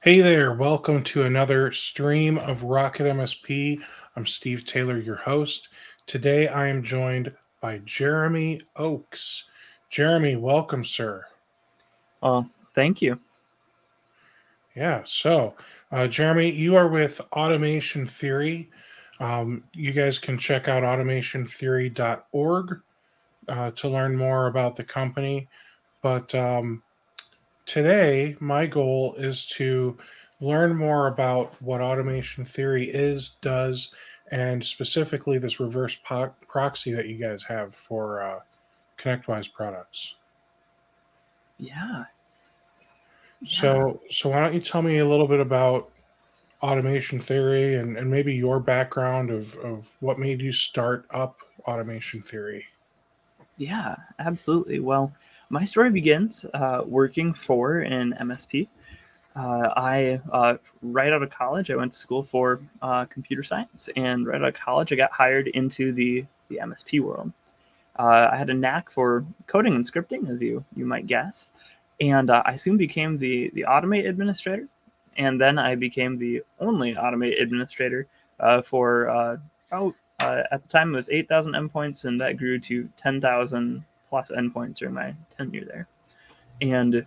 Hey there, welcome to another stream of Rocket MSP. I'm Steve Taylor, your host. Today I am joined by Jeremy Oaks. Jeremy, welcome, sir. Well, thank you. Yeah, so uh, Jeremy, you are with Automation Theory. Um, you guys can check out automationtheory.org uh, to learn more about the company. But um, today, my goal is to learn more about what automation theory is, does, and specifically this reverse po- proxy that you guys have for uh, ConnectWise products. Yeah. yeah. So, so why don't you tell me a little bit about automation theory and, and maybe your background of, of what made you start up automation theory? Yeah, absolutely. Well, my story begins uh, working for an MSP. Uh, I, uh, right out of college, I went to school for uh, computer science, and right out of college, I got hired into the, the MSP world. Uh, I had a knack for coding and scripting, as you you might guess, and uh, I soon became the the Automate administrator, and then I became the only Automate administrator for about at the time it was 8,000 endpoints, and that grew to 10,000 plus endpoints during my tenure there. And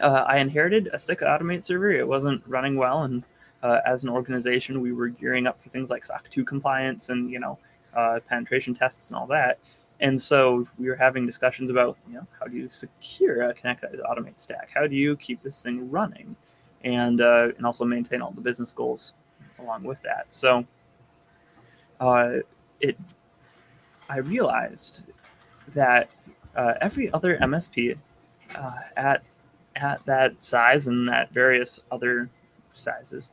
uh, I inherited a sick automate server. It wasn't running well, and uh, as an organization, we were gearing up for things like SOC 2 compliance and you know uh, penetration tests and all that. And so we were having discussions about you know how do you secure a ConnectWise automate stack? How do you keep this thing running, and uh, and also maintain all the business goals along with that. So uh, it I realized that uh, every other MSP uh, at at that size and at various other sizes,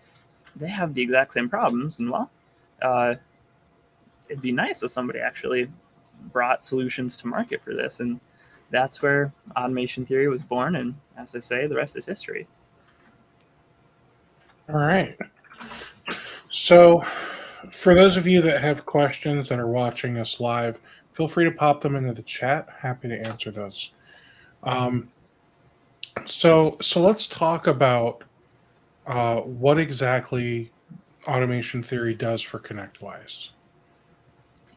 they have the exact same problems. And well, uh, it'd be nice if somebody actually brought solutions to market for this. And that's where automation theory was born. And as I say, the rest is history. All right. So, for those of you that have questions that are watching us live, feel free to pop them into the chat. Happy to answer those. Um, so, so let's talk about uh, what exactly automation theory does for ConnectWise.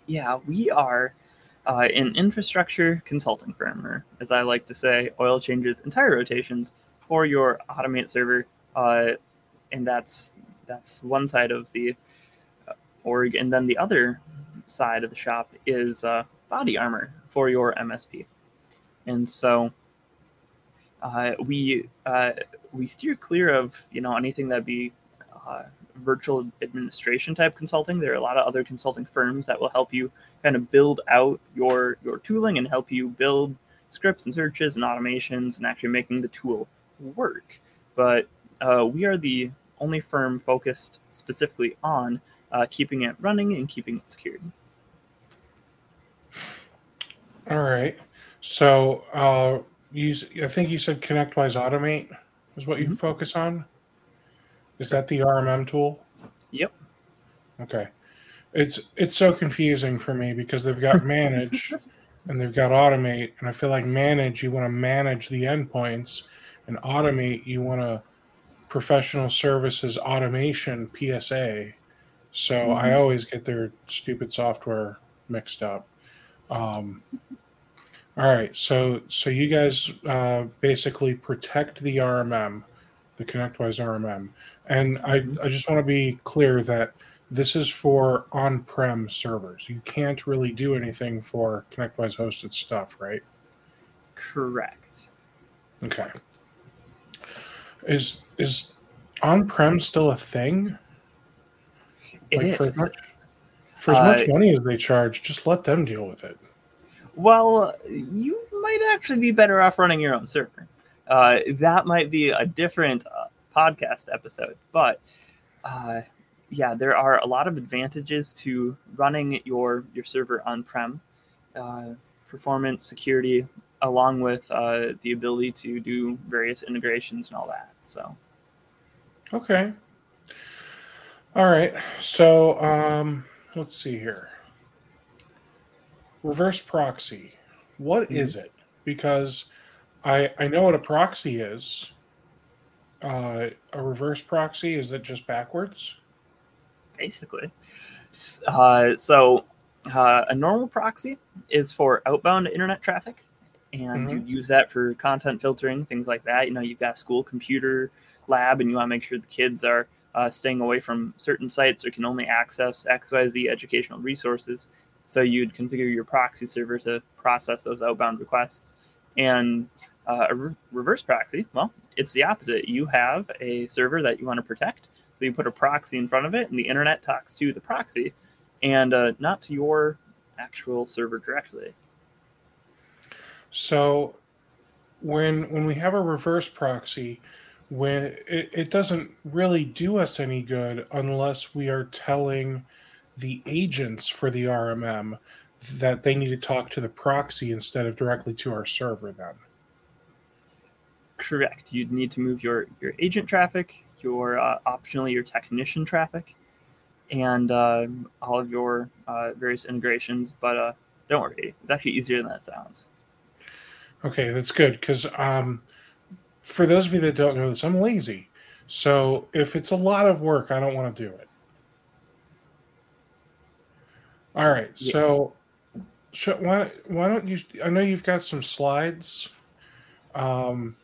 Yeah, we are uh, an infrastructure consulting firm, or as I like to say, oil changes entire rotations for your automate server, uh, and that's that's one side of the uh, org, and then the other side of the shop is uh, body armor for your MSP. And so uh, we uh, we steer clear of you know anything that be uh, virtual administration type consulting. There are a lot of other consulting firms that will help you kind of build out your your tooling and help you build scripts and searches and automations and actually making the tool work. But uh, we are the only firm focused specifically on uh, keeping it running and keeping it secured. All right. So, uh, you, I think you said ConnectWise Automate is what you mm-hmm. focus on. Is that the RMM tool? Yep. Okay. It's it's so confusing for me because they've got manage and they've got automate, and I feel like manage you want to manage the endpoints, and automate you want to professional services automation PSA. So mm-hmm. I always get their stupid software mixed up. Um, all right, so so you guys uh, basically protect the RMM, the ConnectWise RMM, and I mm-hmm. I just want to be clear that this is for on-prem servers. You can't really do anything for ConnectWise hosted stuff, right? Correct. Okay. Is is on-prem still a thing? It like is. For as much, for as much uh, money as they charge, just let them deal with it. Well, you might actually be better off running your own server. Uh, that might be a different uh, podcast episode, but uh, yeah, there are a lot of advantages to running your your server on prem. Uh, performance, security, along with uh, the ability to do various integrations and all that. So, okay, all right. So, um, let's see here reverse proxy. What mm-hmm. is it? Because I I know what a proxy is. uh, a reverse proxy? Is it just backwards? Basically. Uh, so uh, a normal proxy is for outbound internet traffic, and mm-hmm. you use that for content filtering, things like that. You know, you've got a school computer lab, and you want to make sure the kids are uh, staying away from certain sites or can only access XYZ educational resources. So you'd configure your proxy server to process those outbound requests. And uh, a re- reverse proxy, well, it's the opposite. You have a server that you want to protect. So you put a proxy in front of it, and the internet talks to the proxy and uh, not to your actual server directly. So when when we have a reverse proxy, when it, it doesn't really do us any good unless we are telling the agents for the RMM that they need to talk to the proxy instead of directly to our server then. Correct. You'd need to move your, your agent traffic, your uh, optionally your technician traffic, and uh, all of your uh, various integrations. But uh, don't worry, it's actually easier than that sounds. Okay, that's good because um, for those of you that don't know this, I'm lazy. So if it's a lot of work, I don't want to do it. All right, yeah. so why why don't you? I know you've got some slides. Um,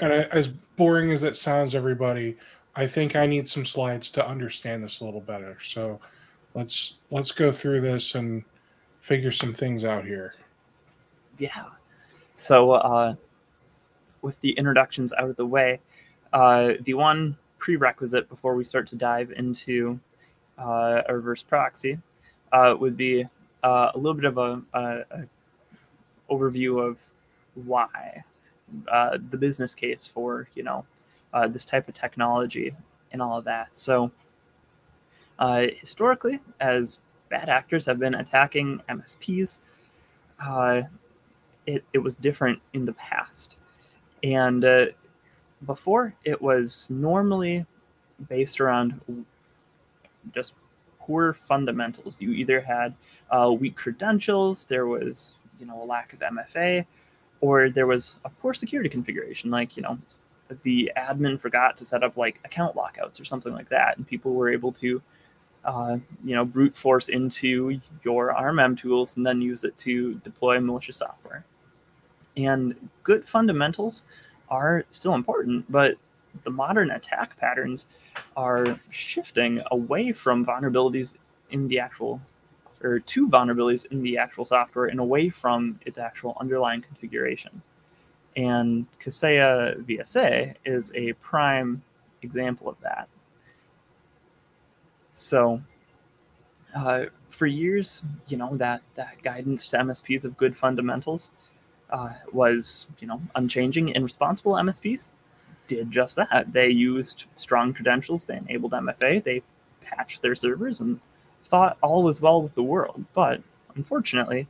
and I, as boring as that sounds, everybody, I think I need some slides to understand this a little better. So let's let's go through this and figure some things out here. Yeah. So uh, with the introductions out of the way, uh, the one prerequisite before we start to dive into uh, a reverse proxy uh, would be uh, a little bit of a, a, a overview of why uh, the business case for you know uh, this type of technology and all of that. So historically, as bad actors have been attacking MSPs, it, it was different in the past. And uh, before, it was normally based around just poor fundamentals. You either had uh, weak credentials, there was you know a lack of MFA, or there was a poor security configuration, like you know the admin forgot to set up like account lockouts or something like that, and people were able to uh, you know brute force into your RMM tools and then use it to deploy malicious software. And good fundamentals are still important, but the modern attack patterns are shifting away from vulnerabilities in the actual or to vulnerabilities in the actual software and away from its actual underlying configuration. And Kaseya VSA is a prime example of that. So, uh, for years, you know that that guidance to MSPs of good fundamentals uh, was, you know, unchanging and responsible MSPs did just that. They used strong credentials. They enabled MFA. They patched their servers and thought all was well with the world. But unfortunately,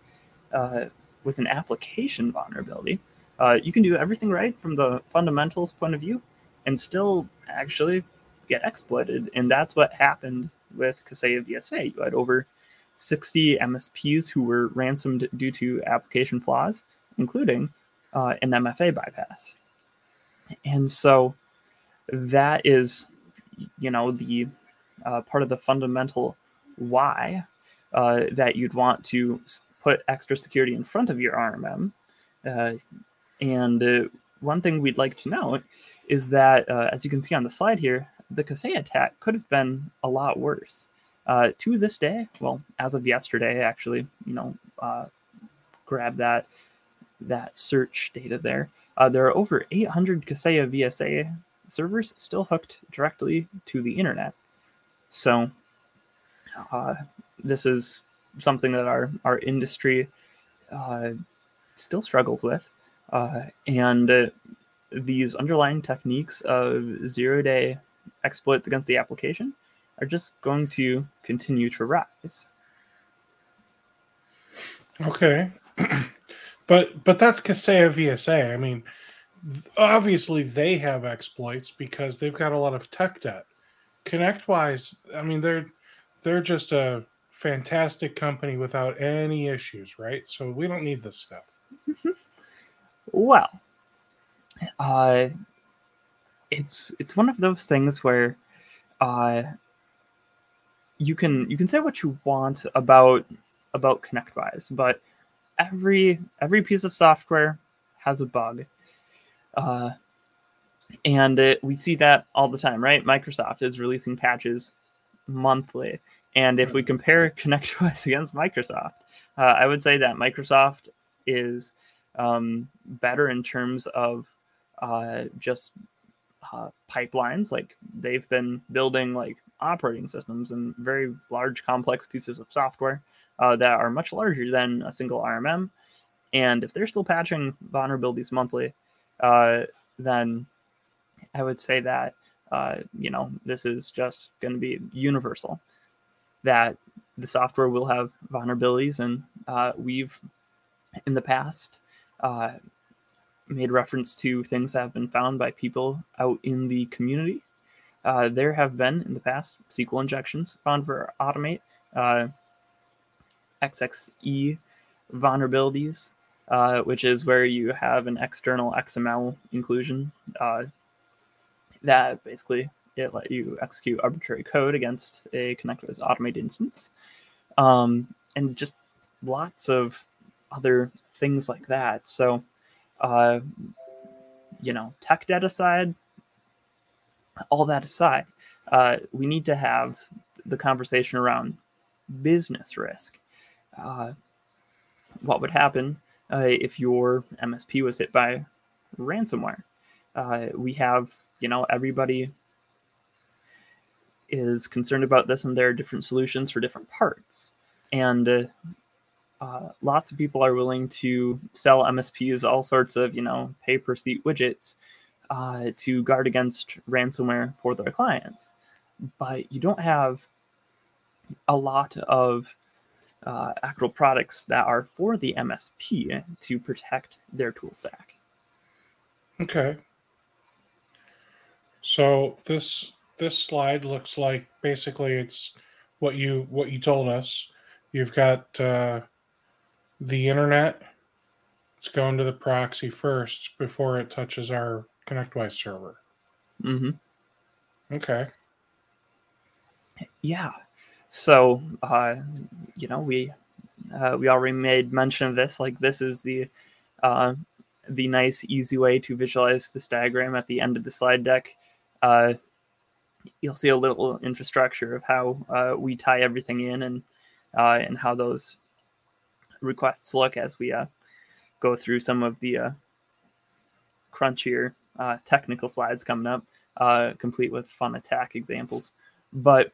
uh, with an application vulnerability, uh, you can do everything right from the fundamentals point of view and still actually get exploited. And that's what happened with Kaseya VSA. You had over 60 MSPs who were ransomed due to application flaws, including uh, an MFA bypass. And so that is, you know, the uh, part of the fundamental why uh, that you'd want to put extra security in front of your RMM. Uh, and uh, one thing we'd like to note is that, uh, as you can see on the slide here, the Kaseya attack could have been a lot worse. To this day, well, as of yesterday, actually, you know, grab that that search data there. Uh, there are over 800 Kaseya VSA servers still hooked directly to the internet. So uh, this is something that our our industry uh, still struggles with, uh, and uh, these underlying techniques of zero day exploits against the application are just going to continue to rise. Okay, but but that's Kaseya VSA. I mean, obviously they have exploits because they've got a lot of tech debt. ConnectWise, I mean, they're they're just a fantastic company without any issues, right? So we don't need this stuff. well, uh, it's it's one of those things where uh, you can you can say what you want about about ConnectWise, but every every piece of software has a bug. Uh, and it, we see that all the time, right? Microsoft is releasing patches monthly. And if we compare ConnectWise against Microsoft, uh, I would say that Microsoft is um, better in terms of uh, just uh, pipelines. Like they've been building like operating systems and very large, complex pieces of software uh, that are much larger than a single RMM. And if they're still patching vulnerabilities monthly, uh, then I would say that uh, you know this is just going to be universal. That the software will have vulnerabilities, and uh, we've in the past uh, made reference to things that have been found by people out in the community. Uh, there have been in the past SQL injections found for Automate, uh, XXE vulnerabilities, uh, which is where you have an external XML inclusion uh, that basically it let you execute arbitrary code against a ConnectWise automated instance, um, and just lots of other things like that. So, uh, you know, tech debt aside, all that aside, uh, we need to have the conversation around business risk. Uh, what would happen uh, if your MSP was hit by ransomware? Uh, we have, you know, everybody is concerned about this, and there are different solutions for different parts. And uh, uh, lots of people are willing to sell MSPs all sorts of, you know, pay per seat widgets uh, to guard against ransomware for their clients. But you don't have a lot of uh, actual products that are for the MSP to protect their tool stack. Okay. So this this slide looks like basically it's what you what you told us. You've got uh, the internet. It's going to the proxy first before it touches our ConnectWise server. Mm-hmm. Okay. Yeah. So, uh, you know, we uh, we already made mention of this. Like, this is the uh, the nice, easy way to visualize this diagram at the end of the slide deck. Uh, you'll see a little infrastructure of how uh, we tie everything in and uh, and how those requests look as we uh, go through some of the uh, crunchier uh, technical slides coming up, uh, complete with fun attack examples. But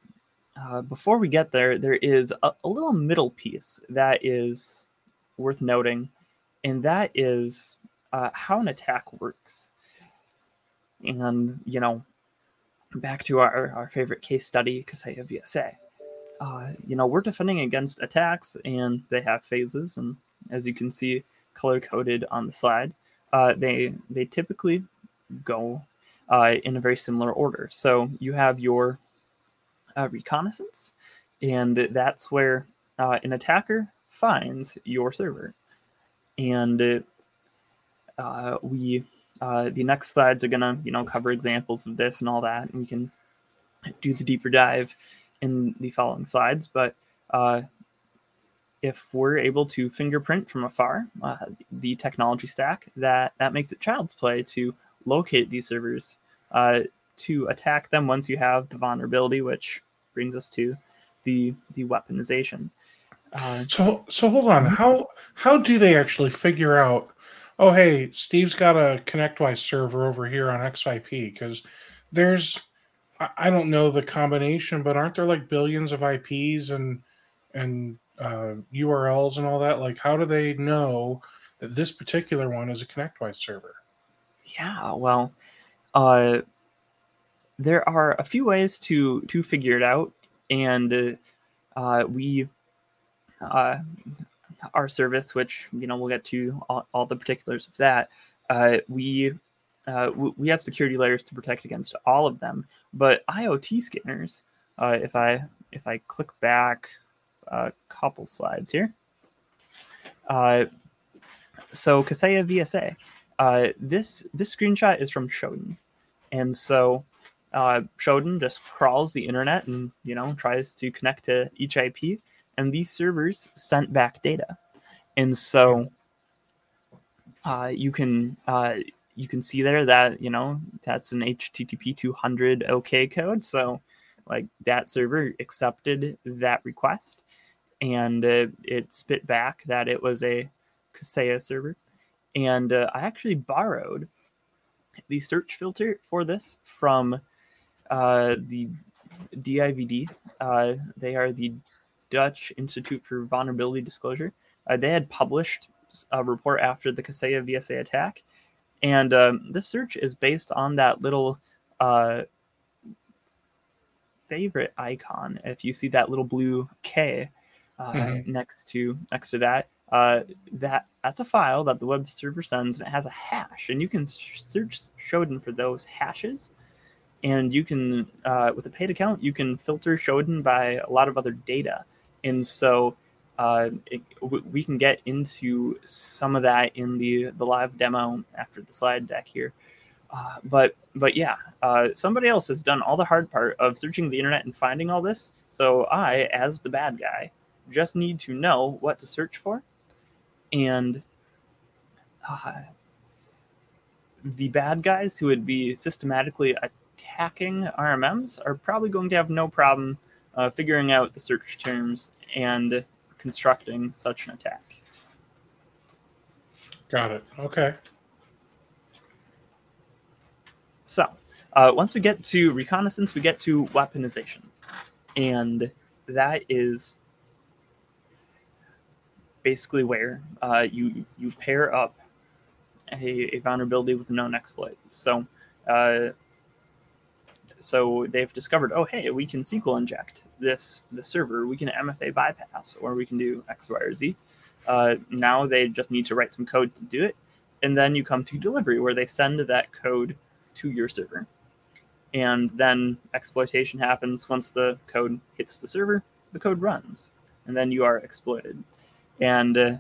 uh, before we get there, there is a, a, little middle piece that is worth noting, and that is uh, how an attack works. And, you know, back to our, our favorite case study, Kaseya VSA. Uh, you know, we're defending against attacks and they have phases. And as you can see, color coded on the slide, uh, they, they typically go uh, in a very similar order. So you have your uh, reconnaissance, and that's where uh, an attacker finds your server. And uh, we, uh, the next slides are gonna, you know, cover examples of this and all that, and we can do the deeper dive in the following slides. But uh, if we're able to fingerprint from afar uh, the technology stack, that that makes it child's play to locate these servers, uh, to attack them once you have the vulnerability, which brings us to the the weaponization. Uh, so so hold on, how how do they actually figure out? Oh, hey, Steve's got a ConnectWise server over here on XIP because there's I don't know the combination, but aren't there like billions of IPs and and uh, URLs and all that? Like, how do they know that this particular one is a ConnectWise server? Yeah, well, uh, there are a few ways to to figure it out, and uh, we uh, our service, which you know we'll get to all, all the particulars of that. Uh, we uh, we have security layers to protect against all of them, but IoT scanners. Uh, if I if I click back a couple slides here, uh, so Kaseya VSA. This this screenshot is from Shodan, And so uh, Shodan just crawls the internet and you know tries to connect to each IP, and these servers sent back data. And so uh, you can uh, you can see there that you know that's an HTTP 200 OK code. So like that server accepted that request, and uh, it spit back that it was a Kaseya server. And uh, I actually borrowed the search filter for this from uh, the DIVD. Uh, they are the Dutch Institute for Vulnerability Disclosure. Uh, they had published a report after the Kaseya VSA attack, and um, this search is based on that little uh, favorite icon. If you see that little blue K uh, mm-hmm. next to next to that, uh, that that's a file that the web server sends, and it has a hash, and you can search Shodan for those hashes and you can uh, with a paid account you can filter Shodan by a lot of other data, and so uh, it, we can get into some of that in the the live demo after the slide deck here. Uh, but but yeah, uh, somebody else has done all the hard part of searching the internet and finding all this. So I, as the bad guy, just need to know what to search for, and uh, the bad guys who would be systematically hacking RMMs are probably going to have no problem uh, figuring out the search terms and constructing such an attack. Got it. Okay. So, uh, once we get to reconnaissance, we get to weaponization. And that is basically where uh, you, you pair up a, a, vulnerability with a known exploit. So, uh, so they've discovered, oh hey, we can SQL inject this the server, we can MFA bypass, or we can do X, Y, or Z. Uh, now they just need to write some code to do it, and then you come to delivery where they send that code to your server, and then exploitation happens once the code hits the server. The code runs, and then you are exploited, and uh,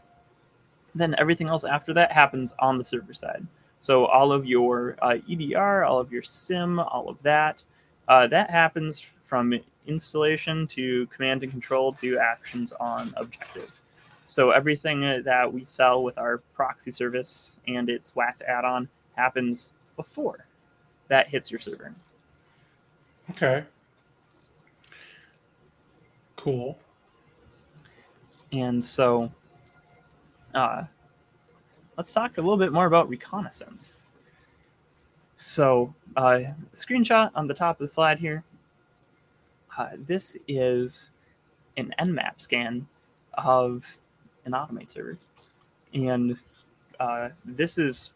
then everything else after that happens on the server side. So all of your uh, EDR, all of your SIEM, all of that, uh, that happens from installation to command and control to actions on objective. So everything that we sell with our proxy service and its WAF add-on happens before that hits your server. Okay. Cool. And so uh, let's talk a little bit more about reconnaissance. So, uh, screenshot on the top of the slide here. Uh, this is an Nmap scan of an Automate server, and uh, this is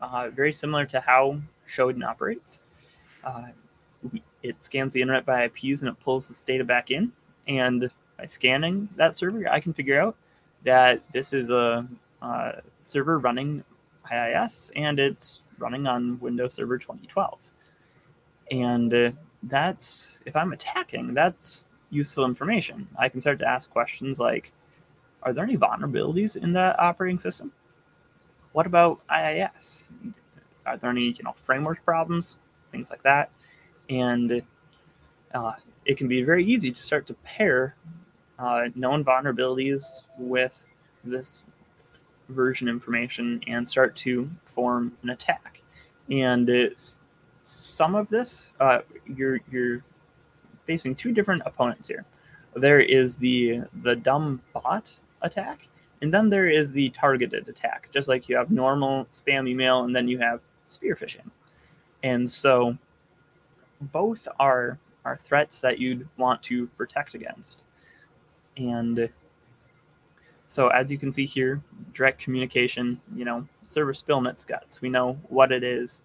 uh, very similar to how Shodan operates. Uh, it scans the internet by IPs and it pulls this data back in, and by scanning that server, I can figure out that this is a uh, server running IIS and it's running on Windows Server 2012. And uh, that's, if I'm attacking, that's useful information. I can start to ask questions like, are there any vulnerabilities in that operating system? What about IIS? Are there any, you know, framework problems, things like that? And uh, it can be very easy to start to pair uh, known vulnerabilities with this version information and start to form an attack. And some of this, uh, you're you're facing two different opponents here. There is the the dumb bot attack, and then there is the targeted attack. Just like you have normal spam email, and then you have spear phishing. And so, both are are threats that you'd want to protect against. And so as you can see here, direct communication, you know, server spill its guts. We know what it is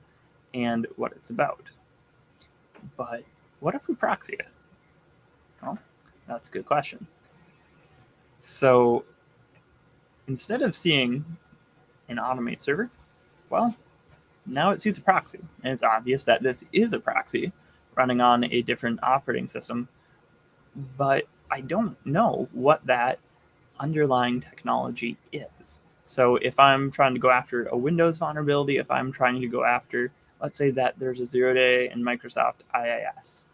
and what it's about. But what if we proxy it? Well, that's a good question. So instead of seeing an automate server, well, now it sees a proxy. And it's obvious that this is a proxy running on a different operating system. But I don't know what that underlying technology is. So if I'm trying to go after a Windows vulnerability, if I'm trying to go after let's say that there's a zero day in Microsoft IIS.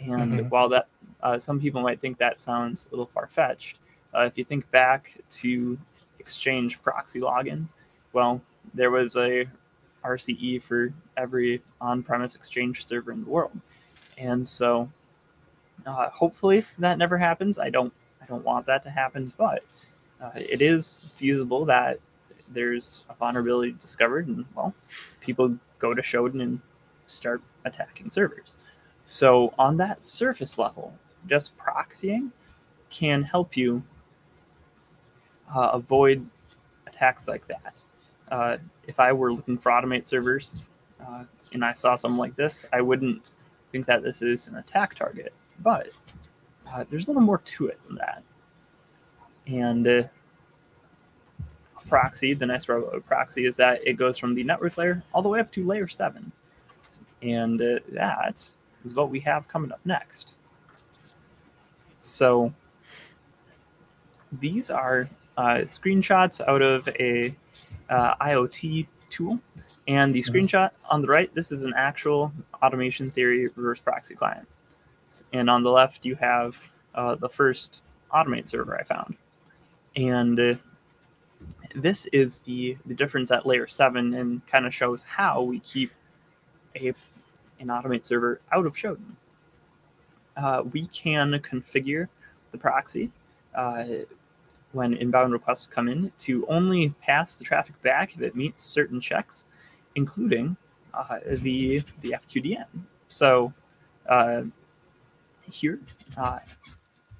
And Mhm. while that uh, some people might think that sounds a little far fetched, uh, if you think back to Exchange ProxyLogon, well, there was a RCE for every on-premise Exchange server in the world, and so uh, hopefully that never happens. I don't don't want that to happen, but uh, it is feasible that there's a vulnerability discovered, and well, people go to Shodan and start attacking servers. So on that surface level, just proxying can help you uh, avoid attacks like that. Uh, if I were looking for automate servers uh, and I saw something like this, I wouldn't think that this is an attack target. But uh, there's a little more to it than that. And uh, proxy, the nice part about proxy is that it goes from the network layer all the way up to layer seven. And uh, that is what we have coming up next. So these are uh, screenshots out of a uh, IoT tool. And the Mhm. screenshot on the right, this is an actual automation theory reverse proxy client. And on the left, you have uh, the first automate server I found. And uh, this is the, the difference at layer seven and kind of shows how we keep a, an automate server out of Shodan. Uh, we can configure the proxy uh, when inbound requests come in to only pass the traffic back if it meets certain checks, including uh, the the FQDN. So here, uh,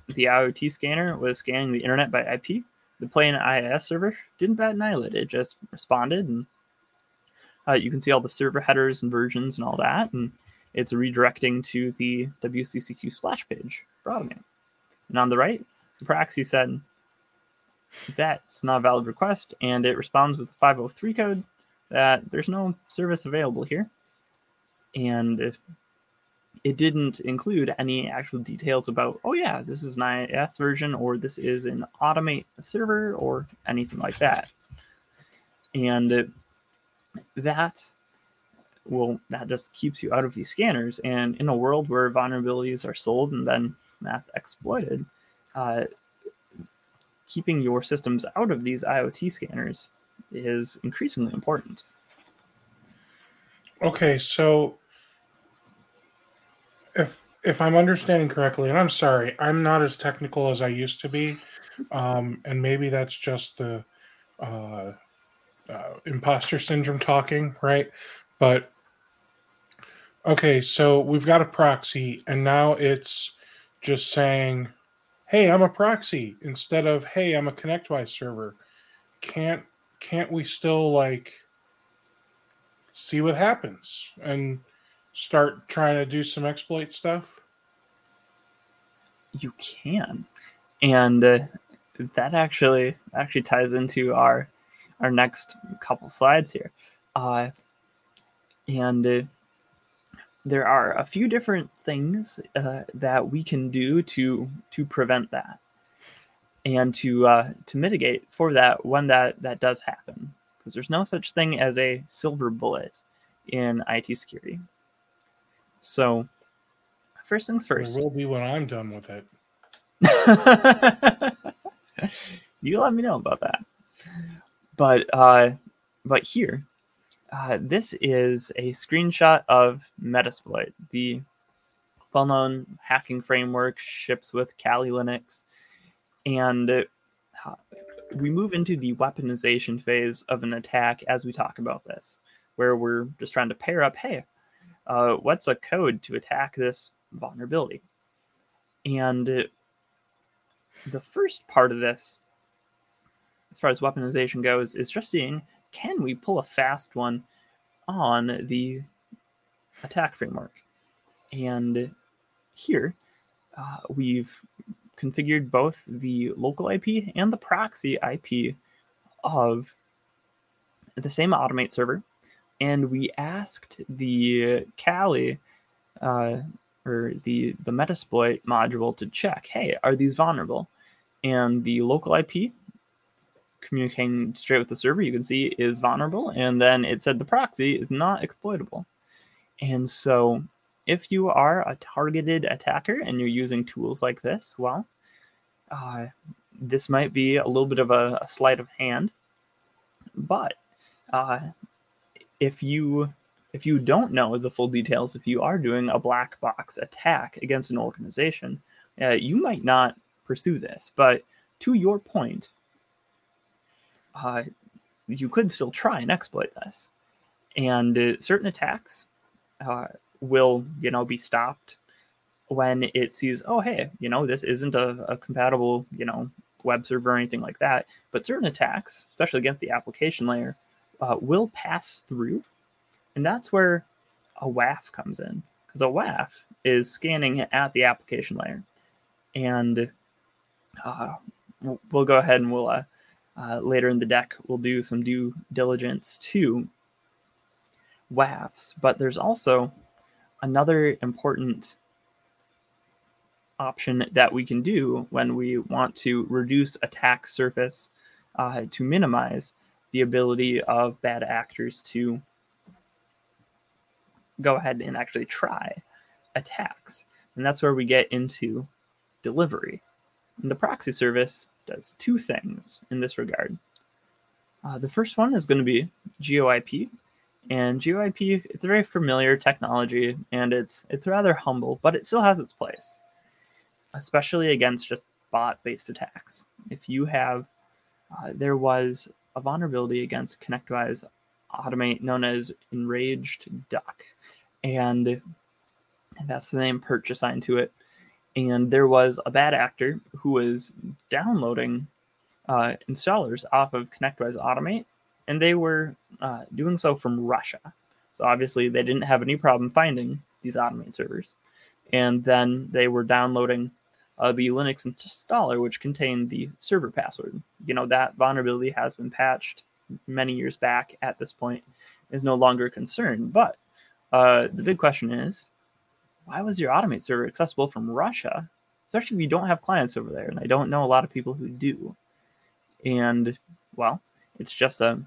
the IoT scanner was scanning the internet by IP. The plain IIS server didn't bat an eyelid; it just responded, and uh, you can see all the server headers and versions and all that, and it's redirecting to the WCC2 splash page Automate. And on the right, the proxy said that's not a valid request, and it responds with a 503 code that there's no service available here. And it didn't include any actual details about, oh, yeah, this is an IIS version, or this is an Automate server, or anything like that. And that well, that just keeps you out of these scanners. And in a world where vulnerabilities are sold and then mass exploited, uh, keeping your systems out of these IoT scanners is increasingly important. Okay, so if if I'm understanding correctly, and I'm sorry, I'm not as technical as I used to be, um, and maybe that's just the uh, uh, imposter syndrome talking, right? But okay, so we've got a proxy, and now it's just saying, "Hey, I'm a proxy," instead of "Hey, I'm a ConnectWise server." Can't can't we still like see what happens and start trying to do some exploit stuff? You can, and uh, that actually actually ties into our our next couple slides here. Uh, and uh, there are a few different things uh, that we can do to to prevent that and to uh, to mitigate for that when that that does happen because there's no such thing as a silver bullet in IT security. So first things first. There will be when I'm done with it. you let me know about that. But uh, but here, uh, this is a screenshot of Metasploit, the well-known hacking framework ships with Kali Linux, and uh, we move into the weaponization phase of an attack as we talk about this, where we're just trying to pair up. Hey, uh, what's a code to attack this vulnerability? And the first part of this, as far as weaponization goes, is just seeing can we pull a fast one on the attack framework? And here uh, we've configured both the local IP and the proxy IP of the same automate server. And we asked the Kali uh, or the, the Metasploit module to check hey, are these vulnerable? And the local IP communicating straight with the server, you can see is vulnerable. And then it said the proxy is not exploitable. And so, if you are a targeted attacker and you're using tools like this, well, uh, this might be a little bit of a, a sleight of hand. But uh, if you if you don't know the full details, if you are doing a black box attack against an organization, uh, you might not pursue this. But to your point, uh, you could still try and exploit this. And uh, certain attacks uh, will, you know, be stopped when it sees, oh, hey, you know, this isn't a, a compatible, you know, web server or anything like that. But certain attacks, especially against the application layer, uh, will pass through. And that's where a WAF comes in. Because a WAF is scanning at the application layer. And uh, we'll go ahead and we'll uh, uh, later in the deck we'll do some due diligence to WAFs. But there's also another important option that we can do when we want to reduce attack surface uh, to minimize the ability of bad actors to go ahead and actually try attacks. And that's where we get into delivery. And the proxy service does two things in this regard. Uh, the first one is going to be GeoIP, and GeoIP it's a very familiar technology, and it's it's rather humble, but it still has its place, especially against just bot-based attacks. If you have, uh, there was a vulnerability against ConnectWise Automate known as Enraged Duck, and that's the name Perch assigned to it. And there was a bad actor who was downloading uh, installers off of ConnectWise Automate, and they were uh, doing so from Russia. So obviously, they didn't have any problem finding these Automate servers, and then they were downloading uh, the Linux installer, which contained the server password. You know that vulnerability has been patched many years back. At this point, is no longer a concern. But uh, the big question is why was your automate server accessible from Russia? Especially if you don't have clients over there. And I don't know a lot of people who do. And well, it's just a,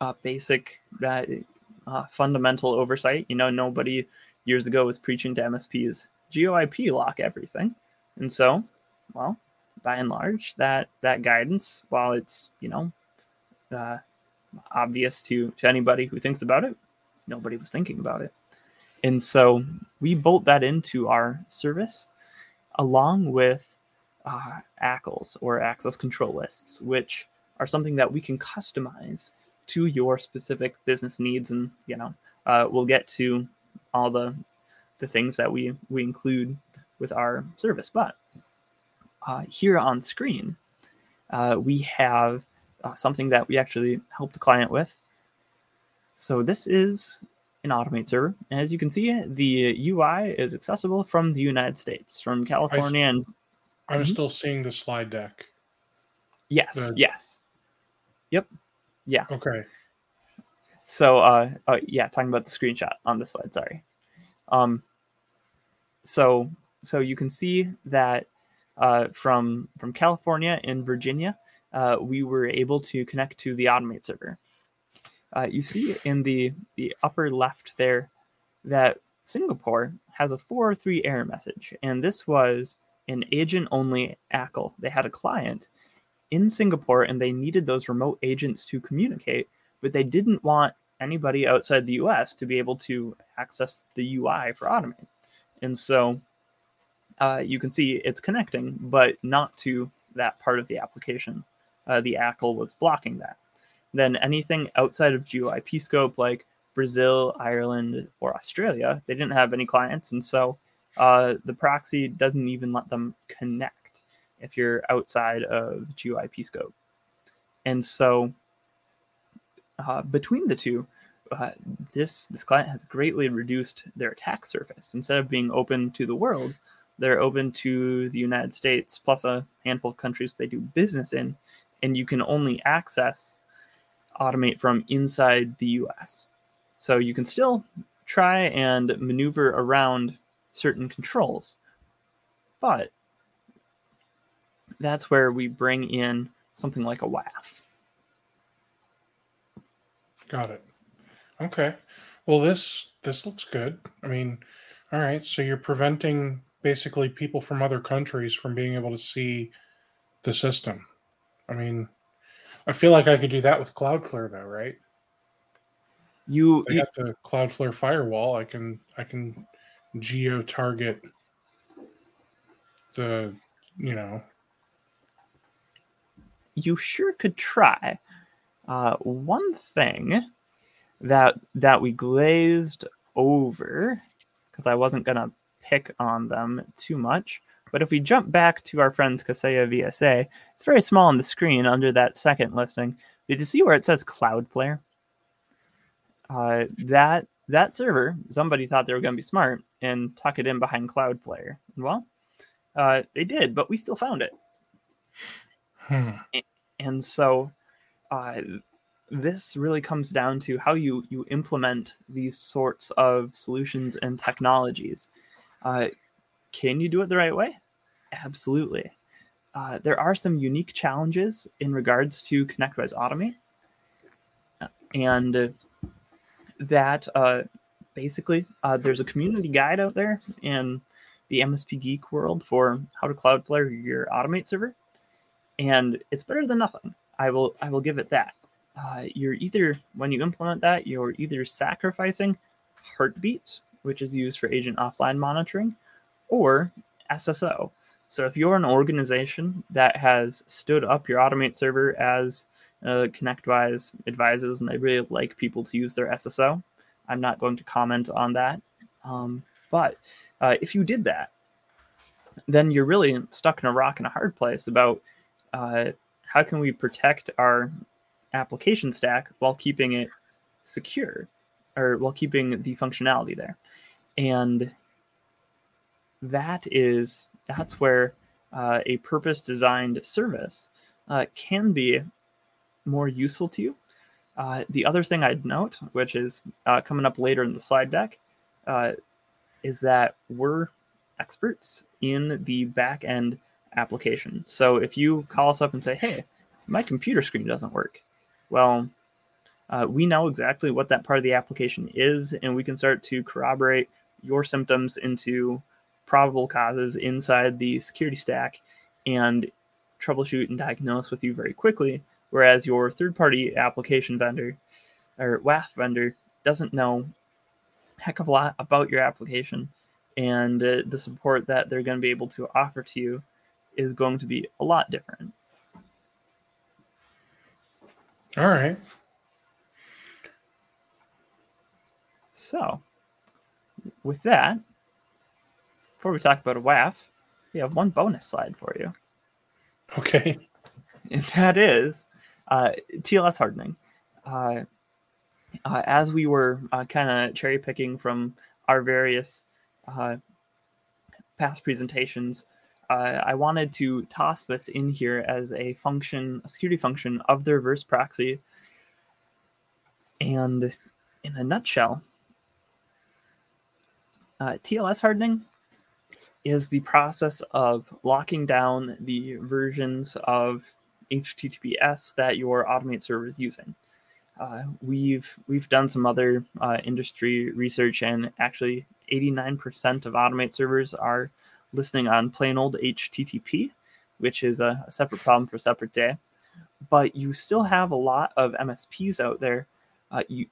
a basic uh, uh, fundamental oversight. You know, nobody years ago was preaching to MSPs GeoIP lock everything. And so, well, by and large, that that guidance, while it's you know uh, obvious to to anybody who thinks about it, nobody was thinking about it. And so we bolt that into our service along with uh, ACLs or access control lists, which are something that we can customize to your specific business needs. And, you know, uh, we'll get to all the, the things that we, we include with our service. But uh, here on screen, uh, we have uh, something that we actually helped the client with. So this is an Automate server. And as you can see, the UI is accessible from the United States, from California. I, and I'm mm-hmm. still seeing the slide deck. Yes. The... Yes. Yep. Yeah. Okay. So, uh, uh, yeah, talking about the screenshot on the slide. Sorry. Um. So, so you can see that uh, from from California and Virginia, uh, we were able to connect to the Automate server uh, you see in the, the upper left there that Singapore has a 403 error message. And this was an agent only ACL. They had a client in Singapore and they needed those remote agents to communicate, but they didn't want anybody outside the US to be able to access the UI for Automate. And so uh, you can see it's connecting, but not to that part of the application. Uh, the ACL was blocking that then anything outside of GeoIP scope, like Brazil, Ireland, or Australia, they didn't have any clients, and so uh, the proxy doesn't even let them connect if you're outside of GeoIP scope. And so uh, between the two, uh, this this client has greatly reduced their attack surface. Instead of being open to the world, they're open to the United States plus a handful of countries they do business in, and you can only access automate from inside the US. So you can still try and maneuver around certain controls, but that's where we bring in something like a WAF. Got it. Okay. Well, this this looks good. I mean, all right, so you're preventing basically people from other countries from being able to see the system. I mean, I feel like I could do that with Cloudflare though, right? You, I got the Cloudflare firewall. I can I can geo target the you know you sure could try. Uh, one thing that that we glazed over because I wasn't gonna pick on them too much. But if we jump back to our friends Kaseya VSA, it's very small on the screen under that second listing. Did you see where it says Cloudflare? Uh, that that server, somebody thought they were going to be smart and tuck it in behind Cloudflare. Well, uh, they did, but we still found it. hmm. And so, uh, this really comes down to how you you implement these sorts of solutions and technologies. Uh, can you do it the right way? Absolutely. Uh, there are some unique challenges in regards to ConnectWise Automate, and that uh, basically uh, there's a community guide out there in the MSP Geek world for how to Cloudflare your Automate server, and it's better than nothing. I will I will give it that. Uh, you're either when you implement that you're either sacrificing Heartbeat, which is used for agent offline monitoring, or SSO. So if you're an organization that has stood up your Automate server as uh, ConnectWise advises, and they really like people to use their SSO, I'm not going to comment on that. Um, but uh, if you did that, then you're really stuck in a rock and a hard place about uh, how can we protect our application stack while keeping it secure or while keeping the functionality there. And that is that's where uh, a purpose designed service uh, can be more useful to you. Uh, the other thing I'd note, which is uh, coming up later in the slide deck, uh, is that we're experts in the back end application. So if you call us up and say, hey, my computer screen doesn't work, well, uh, we know exactly what that part of the application is, and we can start to corroborate your symptoms into probable causes inside the security stack and troubleshoot and diagnose with you very quickly. Whereas your third party application vendor or WAF vendor doesn't know heck of a lot about your application. And uh, the support that they're going to be able to offer to you is going to be a lot different. All right. So, with that, before we talk about a WAF, we have one bonus slide for you. Okay. And that is uh, TLS hardening. Uh, uh, as we were uh, kind of cherry picking from our various uh, past presentations, uh, I wanted to toss this in here as a function, a security function of the reverse proxy. And in a nutshell, TLS hardening is the process of locking down the versions of HTTPS that your Automate server is using. Uh, we've we've done some other uh, industry research, and actually, 89% of Automate servers are listening on plain old HTTP, which is a, a separate problem for a separate day. But you still have a lot of MSPs out there. Uh, you,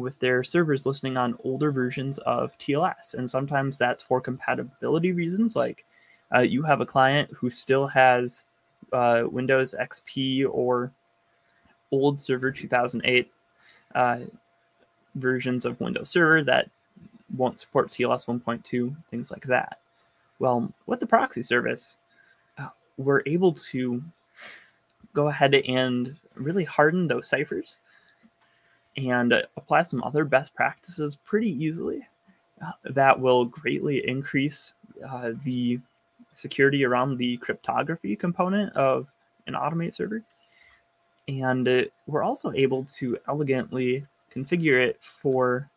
with their servers listening on older versions of TLS. And sometimes that's for compatibility reasons, like uh, you have a client who still has uh, Windows XP or old Server 2008 uh, versions of Windows Server that won't support TLS 1.2, things like that. Well, with the proxy service, uh, we're able to go ahead and really harden those ciphers and apply some other best practices pretty easily. That will greatly increase uh, the security around the cryptography component of an automate server. And uh, we're also able to elegantly configure it for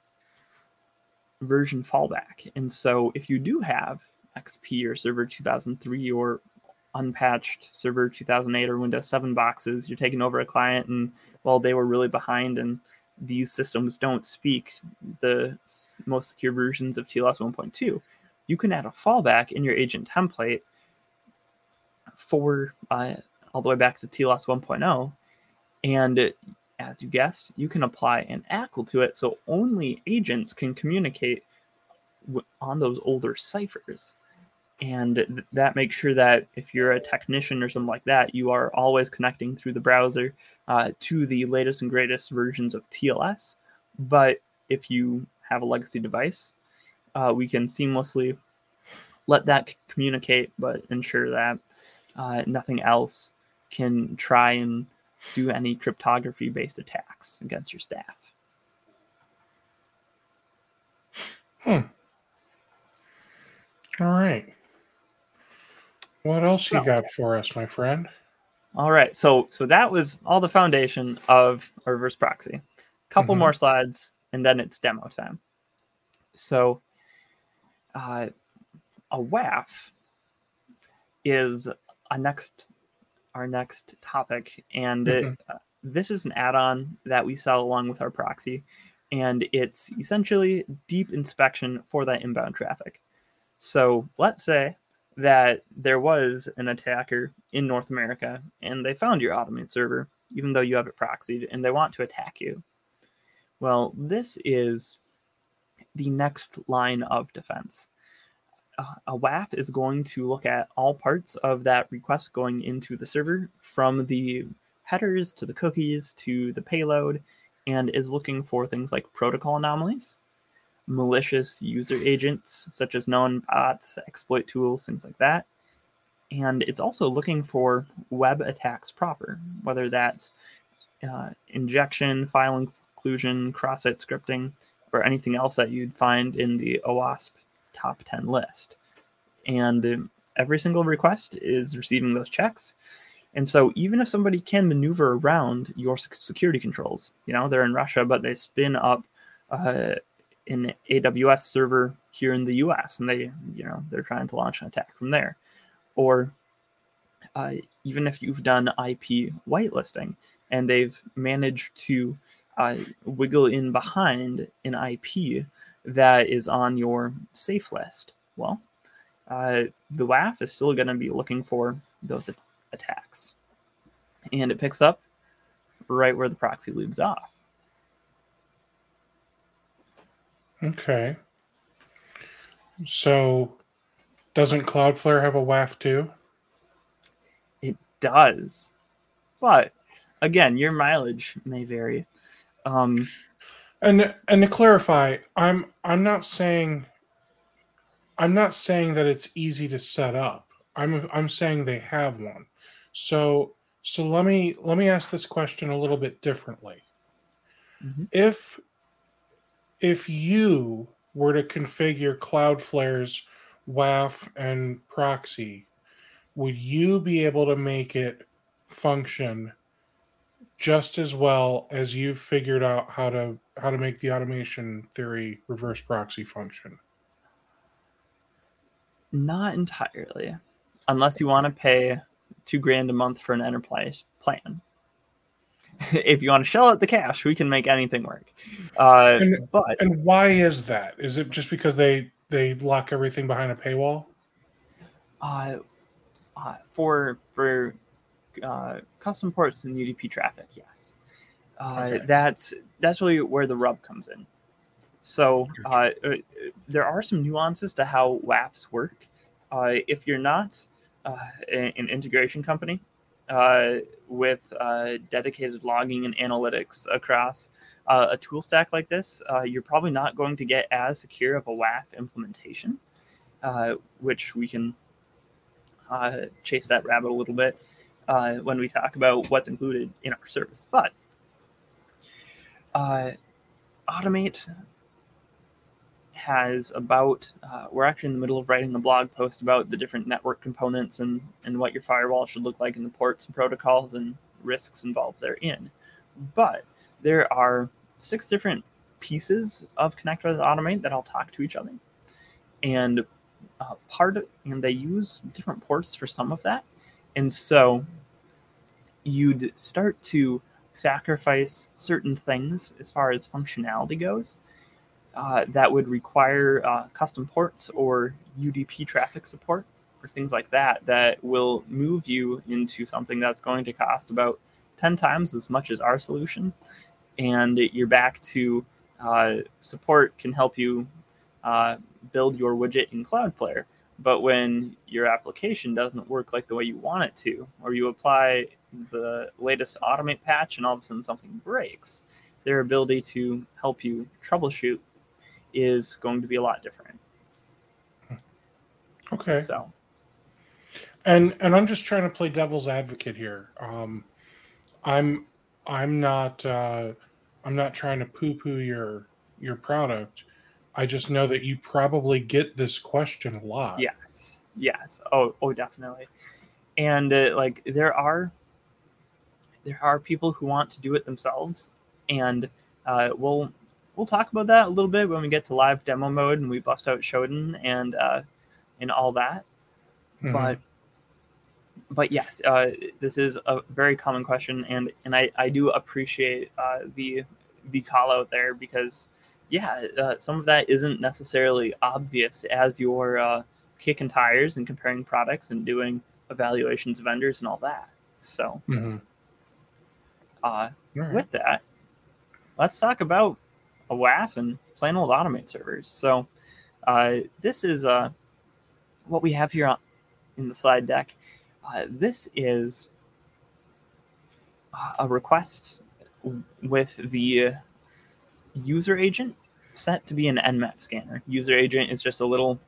version fallback. And so if you do have xp or server 2003 or unpatched server 2008 or windows 7 boxes you're taking over a client and well they were really behind and these systems don't speak the most secure versions of TLS 1.2, you can add a fallback in your agent template for uh, all the way back to TLS 1.0. And as you guessed, you can apply an ACL to it so only agents can communicate on those older ciphers and th- that makes sure that if you're a technician or something like that, you are always connecting through the browser uh, to the latest and greatest versions of TLS. But if you have a legacy device, uh, we can seamlessly let that communicate, but ensure that uh, nothing else can try and do any cryptography based attacks against your staff. Hmm. All right. What else so, you got for us, my friend? All right. So so that was all the foundation of a reverse proxy. A couple mm-hmm. more slides and then it's demo time. So uh, a WAF is a next our next topic and mm-hmm. it, uh, this is an add-on that we sell along with our proxy and it's essentially deep inspection for that inbound traffic. So let's say that there was an attacker in North America and they found your Automate server, even though you have it proxied, and they want to attack you. Well, this is the next line of defense. Uh, a WAF is going to look at all parts of that request going into the server from the headers to the cookies to the payload and is looking for things like protocol anomalies malicious user agents such as known bots, exploit tools, things like that. And it's also looking for web attacks proper, whether that's uh, injection, file inclusion, cross site scripting, or anything else that you'd find in the OWASP top 10 list. And every single request is receiving those checks. And so even if somebody can maneuver around your security controls, you know, they're in Russia, but they spin up uh, an AWS server here in the US and they, you know, they're trying to launch an attack from there. Or uh, even if you've done IP whitelisting and they've managed to uh, wiggle in behind an IP that is on your safe list, well, uh, the WAF is still going to be looking for those attacks. And it picks up right where the proxy leaves off. Okay. So, doesn't Cloudflare have a WAF too? It does, but again, your mileage may vary. Um, and and to clarify, I'm I'm not saying I'm not saying that it's easy to set up. I'm I'm saying they have one. So so let me let me ask this question a little bit differently. Mm-hmm. If if you were to configure Cloudflare's WAF and proxy, would you be able to make it function just as well as you've figured out how to how to make the automation theory reverse proxy function? Not entirely, unless you want to pay two grand a month for an enterprise plan. if you want to shell out the cash, we can make anything work. Uh, and, but and why is that? Is it just because they they lock everything behind a paywall? Uh, uh for for uh, custom ports and UDP traffic, yes. Uh, okay. That's that's really where the rub comes in. So uh, uh, there are some nuances to how WAFs work. Uh, if you're not uh, an integration company, uh, with uh, dedicated logging and analytics across uh, a tool stack like this, uh, you're probably not going to get as secure of a WAF implementation, uh, which we can uh, chase that rabbit a little bit when we talk about what's included in our service. But automate has about uh, we're actually in the middle of writing the blog post about the different network components and and what your firewall should look like in the ports and protocols and risks involved therein. But there are six different pieces of ConnectWise Automate that all talk to each other. And uh, part of, and they use different ports for some of that. And so you'd start to sacrifice certain things as far as functionality goes uh, that would require uh, custom ports or UDP traffic support or things like that that will move you into something that's going to cost about 10 times as much as our solution. And you're back to uh, support can help you uh, build your widget in Cloudflare. But when your application doesn't work like the way you want it to, or you apply the latest automate patch and all of a sudden something breaks, their ability to help you troubleshoot is going to be a lot different. Okay. So, and and I'm just trying to play devil's advocate here. Um, I'm I'm not uh, I'm not trying to poo poo your your product. I just know that you probably get this question a lot. yes, yes, oh, oh, definitely. And uh, like there are there are people who want to do it themselves, and uh, we'll we'll talk about that a little bit when we get to live demo mode and we bust out Shodan and uh, and all that. Mhm. But but yes, uh, this is a very common question, and and I I do appreciate uh, the the call out there because yeah, uh, some of that isn't necessarily obvious as you're uh, kicking tires and comparing products and doing evaluations of vendors and all that. So Mhm. uh, right. with that, let's talk about a WAF and plain old automate servers. So uh, this is uh, what we have here on, in the slide deck. Uh, this is a request with the user agent set to be an Nmap scanner. User agent is just a little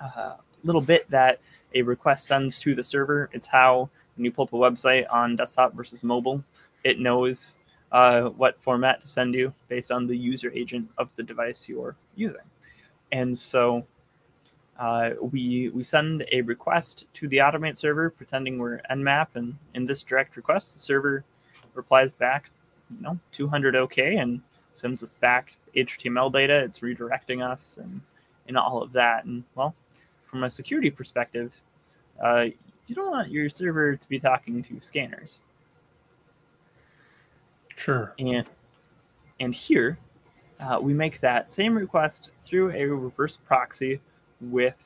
uh, little bit that a request sends to the server. It's how when you pull up a website on desktop versus mobile, it knows uh, what format to send you based on the user agent of the device you're using. And so uh, we we send a request to the automate server pretending we're nmap and in this direct request the server replies back you know 200 okay and sends us back html data. It's redirecting us and and all of that. And well from a security perspective uh, you don't want your server to be talking to scanners Sure. and and here uh, we make that same request through a reverse proxy with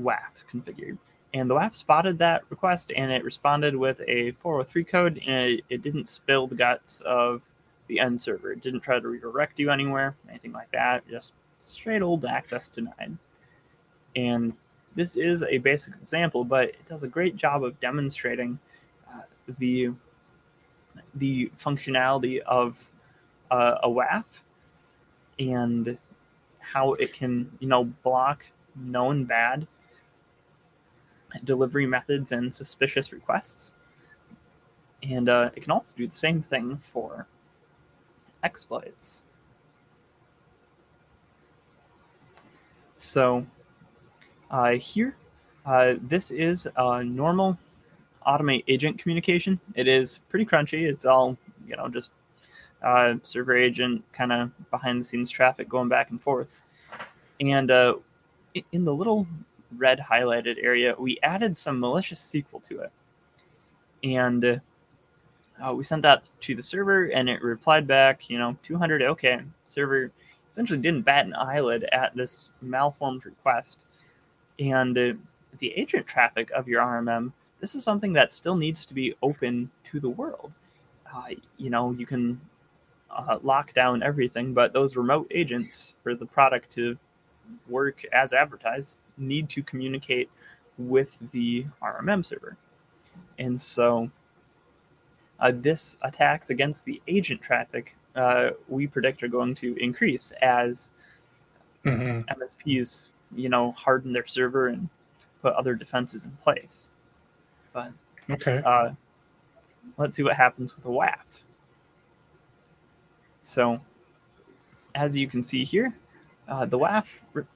WAF configured. And the WAF spotted that request and it responded with a 403 code and it, it didn't spill the guts of the end server. It didn't try to redirect you anywhere, anything like that. Just straight old access denied. And this is a basic example, but it does a great job of demonstrating uh, the the functionality of uh, a WAF and how it can, you know, block known bad delivery methods and suspicious requests. And uh, it can also do the same thing for exploits. So uh, here, uh, this is a normal automate agent communication. It is pretty crunchy. It's all, you know, just uh, server agent kind of behind the scenes traffic going back and forth. And uh, in the little red highlighted area, we added some malicious SQL to it. And uh, we sent that to the server and it replied back, you know, 200 okay. Server essentially didn't bat an eyelid at this malformed request. And uh, the agent traffic of your RMM, this is something that still needs to be open to the world. Uh, you know, you can uh, lock down everything, but those remote agents for the product to work as advertised need to communicate with the RMM server. And so uh, this attacks against the agent traffic uh, we predict are going to increase as hmm MSPs, you know, harden their server and put other defenses in place. But Okay. uh, let's see what happens with a WAF. So, as you can see here, uh, the WAF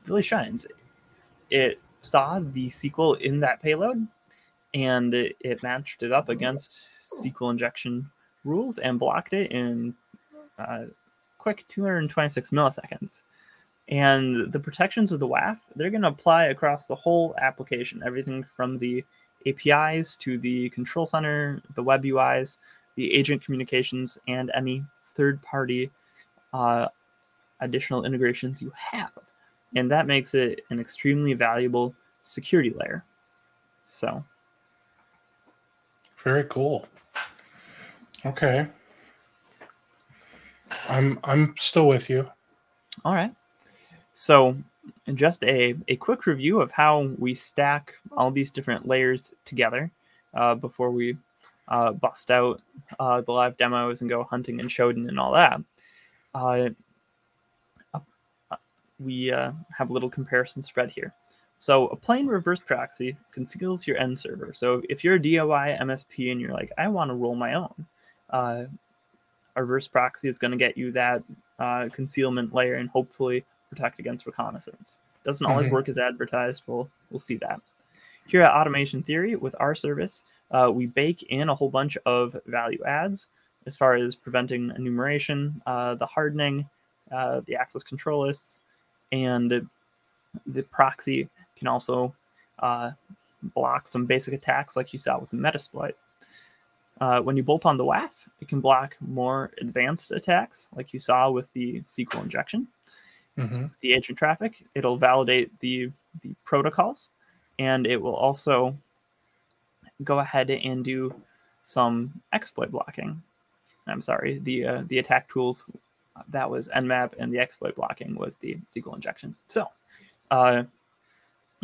really shines. It saw the SQL in that payload and it, it matched it up against SQL injection rules and blocked it in uh, quick 226 milliseconds. And the protections of the WAF, they're going to apply across the whole application, everything from the APIs to the control center, the web UIs, the agent communications, and any third party uh, additional integrations you have. And that makes it an extremely valuable security layer. So, very cool. Okay. I'm I'm still with you. All right. So, just a, a quick review of how we stack all these different layers together uh, before we uh, bust out uh, the live demos and go hunting and Shodan and all that. Uh, uh, we uh, have a little comparison spread here. So a plain reverse proxy conceals your end server. So if you're a DIY MSP and you're like, I want to roll my own, a reverse proxy is going to get you that concealment layer and hopefully protect against reconnaissance. Doesn't always mm-hmm. work as advertised. We'll we'll see that. Here at Automation Theory, with our service, uh, we bake in a whole bunch of value adds as far as preventing enumeration, uh, the hardening, uh, the access control lists, and the proxy can also uh, block some basic attacks like you saw with the Metasploit. Uh, when you bolt on the WAF, it can block more advanced attacks like you saw with the SQL injection mm-hmm. the agent traffic. It'll validate the the protocols, and it will also go ahead and do some exploit blocking. I'm sorry, the uh, the attack tools that was Nmap, and the exploit blocking was the SQL injection. So uh,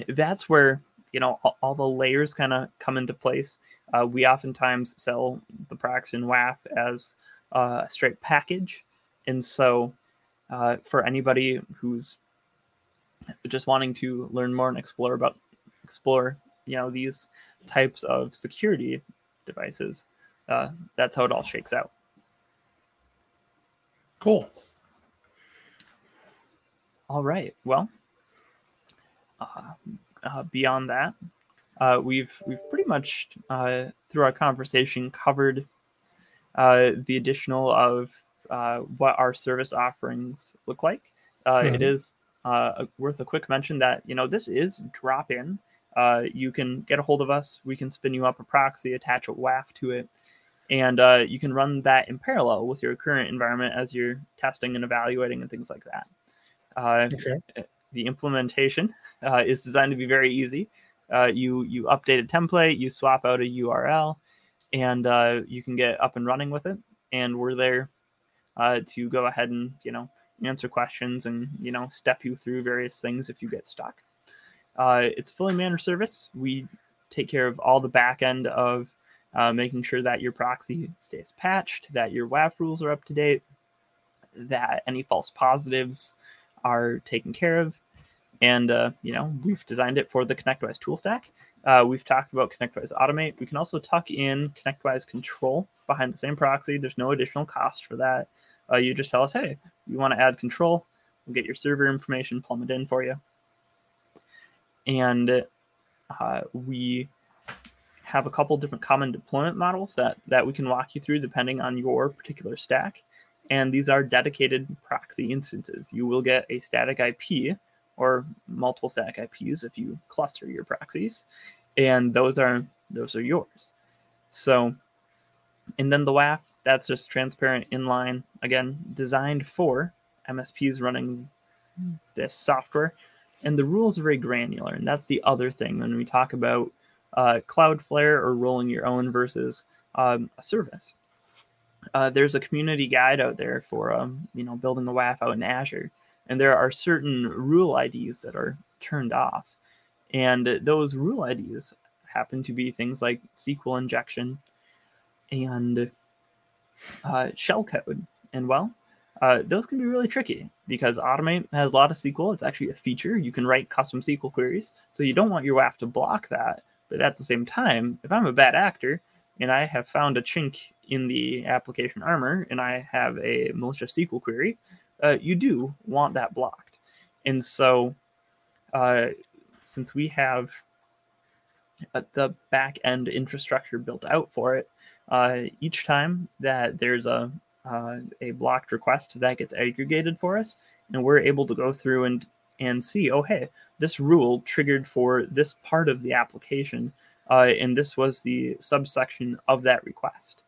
that's where you know all, all the layers kind of come into place. Uh, we oftentimes sell the Prox and WAF as a straight package, and so uh, for anybody who's just wanting to learn more and explore about explore you know these types of security devices uh, that's how it all shakes out. Cool. All right. Well uh, uh, beyond that uh, we've we've pretty much uh, through our conversation covered uh, the additional of uh, what our service offerings look like. Uh, mm-hmm. it is uh, worth a quick mention that you know this is drop in. Uh, you can get a hold of us. We can spin you up a proxy, attach a WAF to it, and uh, you can run that in parallel with your current environment as you're testing and evaluating and things like that. okay. Eh, the implementation is designed to be very easy. you you update a template, you swap out a URL, and you can get up and running with it. And we're there uh, to go ahead and you know answer questions and you know step you through various things if you get stuck. Uh, it's a fully managed service. We take care of all the back end of uh, making sure that your proxy stays patched, that your WAF rules are up to date, that any false positives are taken care of, and uh, you know we've designed it for the ConnectWise tool stack. Uh, we've talked about ConnectWise Automate. We can also tuck in ConnectWise Control behind the same proxy. There's no additional cost for that uh, you just tell us, hey, you want to add control, we'll get your server information plummeted in for you. And uh, we have a couple different common deployment models that, that we can walk you through depending on your particular stack. And these are dedicated proxy instances. You will get a static IP or multiple static IPs if you cluster your proxies, and those are those are yours. So, and then the WAF that's just transparent inline again designed for msps running this software. And the rules are very granular and that's the other thing when we talk about uh, cloudflare or rolling your own versus um, a service. Uh, there's a community guide out there for um, you know building a WAF out in Azure, and there are certain rule IDs that are turned off, and those rule IDs happen to be things like SQL injection and uh, shellcode. And well, uh, those can be really tricky because Automate has a lot of SQL. It's actually a feature. You can write custom SQL queries. So you don't want your WAF to block that. But at the same time, if I'm a bad actor and I have found a chink in the application armor and I have a malicious SQL query, uh, you do want that blocked. And so, uh, since we have the back end infrastructure built out for it, uh, each time that there's a uh, a blocked request that gets aggregated for us, and we're able to go through and and see, oh hey, this rule triggered for this part of the application uh, and this was the subsection of that request.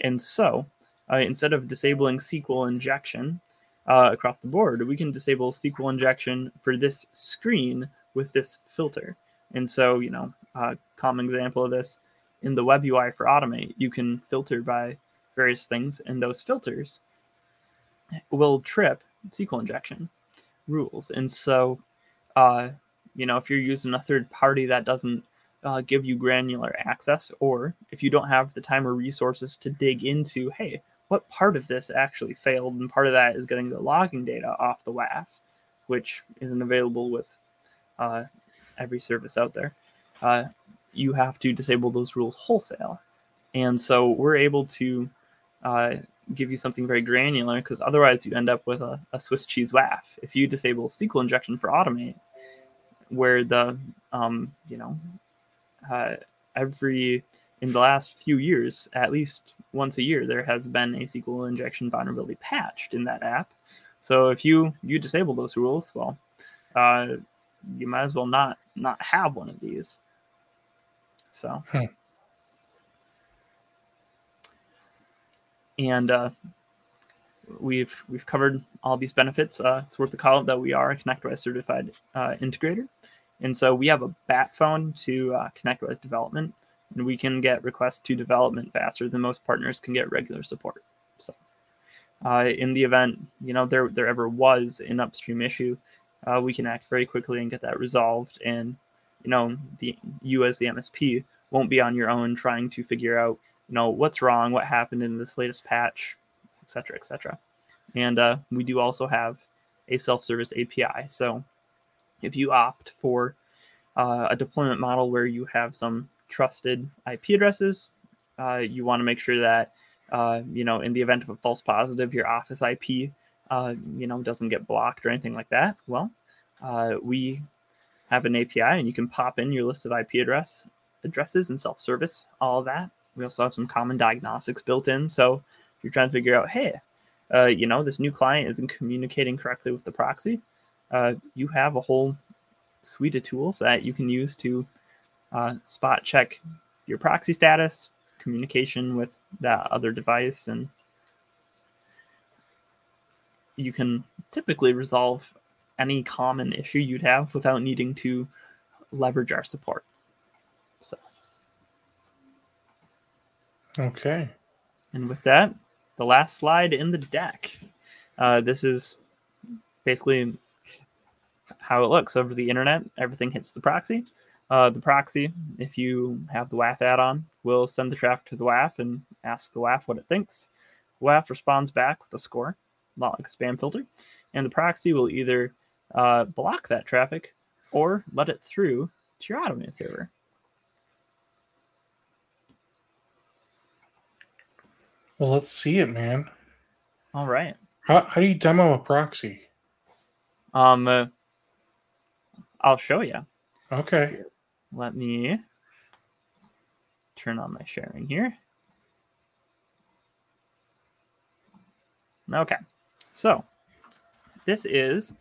And so, uh, instead of disabling SQL injection uh, across the board, we can disable SQL injection for this screen with this filter. And so, you know, a common example of this in the web UI for Automate, you can filter by various things, and those filters will trip SQL injection rules. And so, uh, you know, if you're using a third party that doesn't uh, give you granular access, or if you don't have the time or resources to dig into, hey, what part of this actually failed? And part of that is getting the logging data off the WAF, which isn't available with uh, every service out there. Uh, you have to disable those rules wholesale. And so we're able to uh, give you something very granular because otherwise you end up with a, a, Swiss cheese WAF. If you disable SQL injection for automate, where the, um, you know, uh, every, in the last few years, at least once a year, there has been a SQL injection vulnerability patched in that app. So if you you disable those rules, well, uh, you might as well not not have one of these. So, hmm. and uh, we've we've covered all these benefits. Uh, it's worth the call out that we are a ConnectWise certified uh, integrator, and so we have a bat phone to uh, ConnectWise development, and we can get requests to development faster than most partners can get regular support. So. Uh, in the event you know there there ever was an upstream issue, uh, we can act very quickly and get that resolved. And you know, the you as the MSP won't be on your own trying to figure out, you know, what's wrong, what happened in this latest patch, etc., etc. And uh, we do also have a self-service API. So if you opt for uh, a deployment model where you have some trusted IP addresses, uh, you want to make sure that uh, you know in the event of a false positive, your office IP uh, you know, doesn't get blocked or anything like that, well, uh, we have an API and you can pop in your list of IP address addresses and self-service, all that. We also have some common diagnostics built in. So if you're trying to figure out, hey, uh, you know, this new client isn't communicating correctly with the proxy, uh, you have a whole suite of tools that you can use to uh, spot check your proxy status, communication with that other device, and you can typically resolve any common issue you'd have without needing to leverage our support. So, okay. And with that, the last slide in the deck. Uh, this is basically how it looks over the internet. Everything hits the proxy. Uh, the proxy, if you have the WAF add-on, will send the traffic to the WAF and ask the WAF what it thinks. WAF responds back with a score like a spam filter, and the proxy will either uh, block that traffic or let it through to your Automate server. Well, let's see it, man. All right. How, how do you demo a proxy? Um, uh, I'll show you. Okay. Let me turn on my sharing here. Okay. So this is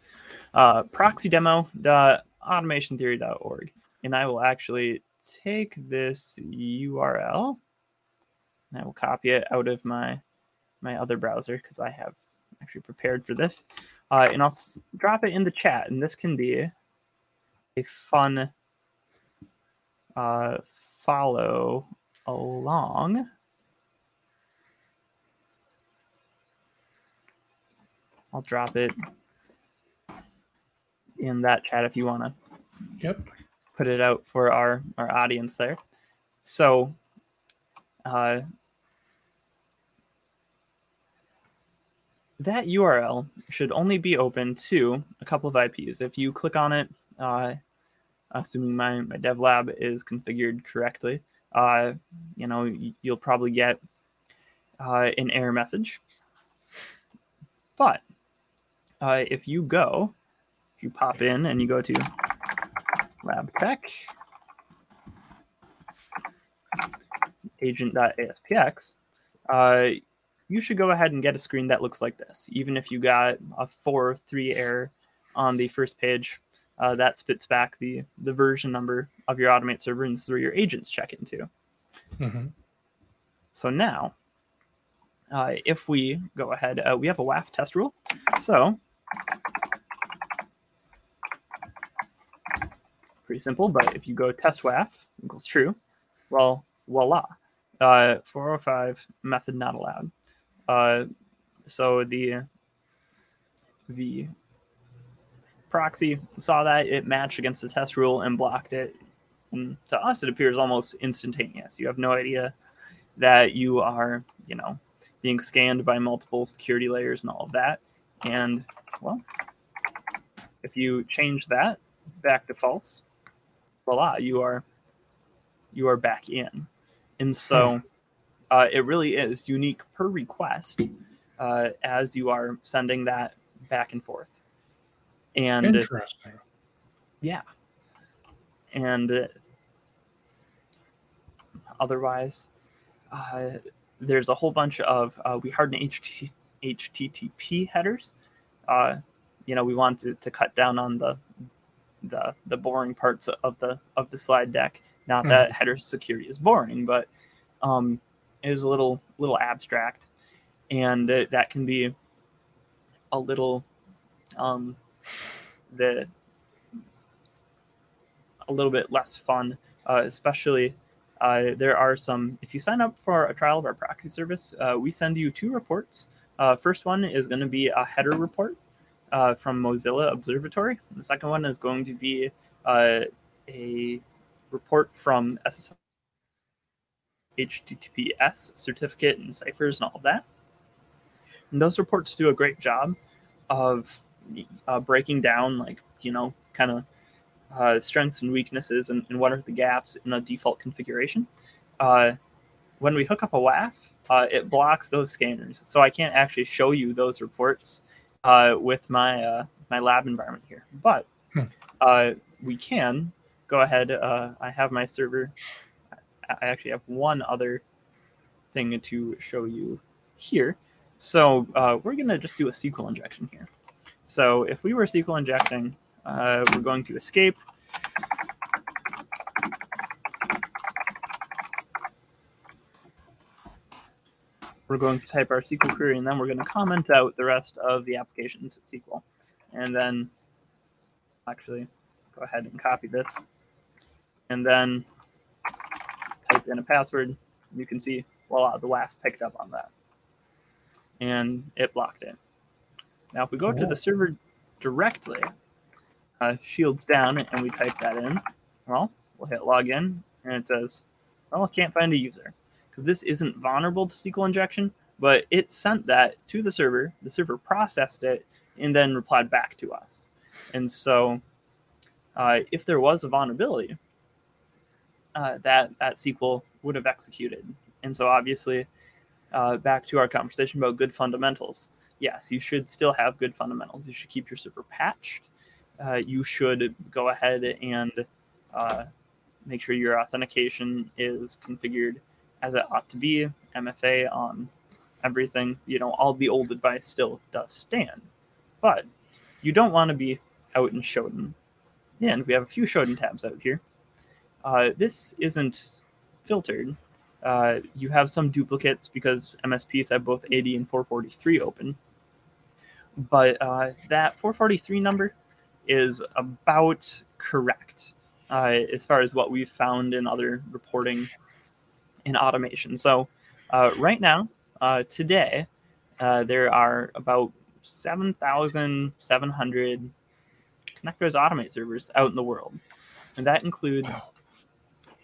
uh, proxydemo.automationtheory.org. And I will actually take this URL and I will copy it out of my my other browser because I have actually prepared for this. Uh, and I'll drop it in the chat. And this can be a fun uh, follow along. I'll drop it in that chat if you want to. Yep. Put it out for our our audience there. So, uh, that URL should only be open to a couple of IPs. If you click on it, uh, assuming my, my dev lab is configured correctly, uh, you know, you'll probably get uh, an error message. But uh, if you go, if you pop in and you go to LabTech agent.aspx, uh, you should go ahead and get a screen that looks like this. Even if you got a 4 3 error on the first page, uh, that spits back the the version number of your automate server, and this is where your agents check into. hmm So now, uh, if we go ahead, uh, we have a WAF test rule. So, pretty simple, but if you go test WAF equals true, well, voila, uh, 405 method not allowed. Uh, so the the proxy saw that it matched against the test rule and blocked it. And to us, it appears almost instantaneous. You have no idea that you are, you know, being scanned by multiple security layers and all of that. And well, if you change that back to false, voila, you are you are back in. And so uh, it really is unique per request uh, as you are sending that back and forth. And Interesting. yeah. And uh, otherwise, uh, there's a whole bunch of uh, we harden HT, HTTP headers. Uh, you know, we want to, to cut down on the the the boring parts of the of the slide deck. Not that header security is boring, but um, it is a little little abstract, and uh, that can be a little um, the a little bit less fun, uh, especially uh, there are some. If you sign up for a trial of our proxy service, uh, we send you two reports. Uh, first one is going to be a header report uh, from Mozilla Observatory. The second one is going to be uh, a report from SSL HTTPS certificate and ciphers and all of that. And those reports do a great job of uh, breaking down, like, you know, kind of uh, strengths and weaknesses and, and, what are the gaps in a default configuration. Uh, when we hook up a WAF, uh, it blocks those scanners. So I can't actually show you those reports uh, with my, uh, my lab environment here. But Hmm. we can go ahead. I have my server I actually have one other thing to show you here. So uh, we're going to just do a SQL injection here. So if we were SQL injecting, uh, we're going to escape. We're going to type our SQL query, and then we're going to comment out the rest of the application's SQL. And then actually go ahead and copy this. And then type in a password, you can see, voila, the WAF picked up on that. And it blocked it. Now, if we go to the server directly, uh, shields down, and we type that in, well, we'll hit login, and it says, well, can't find a user. Because this isn't vulnerable to SQL injection, but it sent that to the server. The server processed it and then replied back to us. And so, uh, if there was a vulnerability, uh, that that SQL would have executed. And so, obviously, uh, back to our conversation about good fundamentals. Yes, you should still have good fundamentals. You should keep your server patched. Uh, you should go ahead and uh, make sure your authentication is configured as it ought to be. MFA on everything. You know, all the old advice still does stand, but you don't want to be out in Shodan. And we have a few Shodan tabs out here. Uh, this isn't filtered. Uh, you have some duplicates because MSPs have both 80 and 443 open. But uh, that 443 number is about correct uh, as far as what we've found in other reporting and automation. So, uh, right now, uh, today, there are about 7,700 ConnectWise Automate servers out in the world. And that includes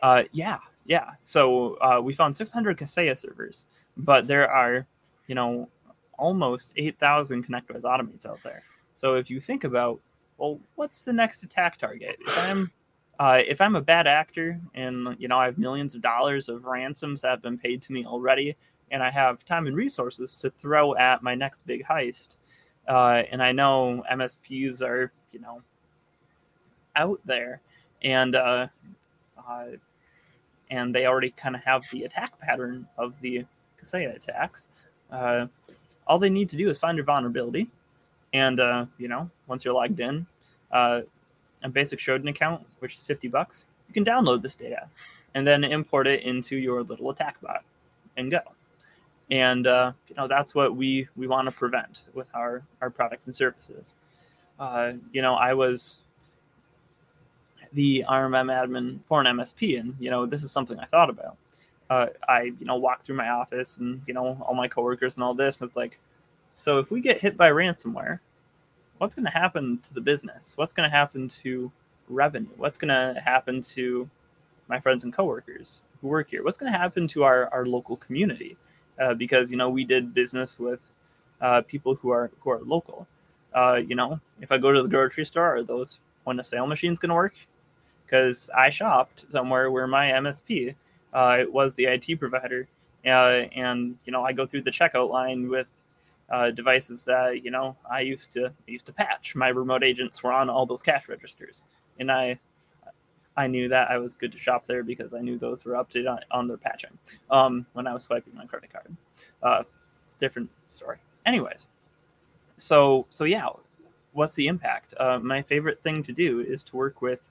uh, yeah, yeah. So uh, we found 600 Kaseya servers, but there are, you know, almost 8,000 ConnectWise automates out there. So if you think about, well, what's the next attack target? If I'm uh, if I'm a bad actor and you know I have millions of dollars of ransoms that have been paid to me already, and I have time and resources to throw at my next big heist, uh, and I know MSPs are you know out there, and uh, uh, and they already kind of have the attack pattern of the Kaseya attacks. Uh, all they need to do is find your vulnerability, and uh, you know, once you're logged in, a basic Shodan account, which is 50 bucks, you can download this data and then import it into your little attack bot and go. And uh, you know that's what we we want to prevent with our our products and services. Uh, you know, I was the RMM admin for an MSP, and you know this is something I thought about. Uh, I you know walked through my office and you know all my coworkers and all this, and it's like, so if we get hit by ransomware, what's going to happen to the business? What's going to happen to revenue? What's going to happen to my friends and coworkers who work here? What's going to happen to our, our local community? Uh, because you know we did business with uh, people who are who are local. Uh, you know, if I go to the grocery store, are those point of sale machines going to work? Because I shopped somewhere where my MSP uh, was the IT provider, uh, and you know I go through the checkout line with uh, devices that you know I used to I used to patch. My remote agents were on all those cash registers, and I I knew that I was good to shop there because I knew those were updated on, on their patching um, when I was swiping my credit card. Uh, different story. Anyways, so so yeah, what's the impact? Uh, my favorite thing to do is to work with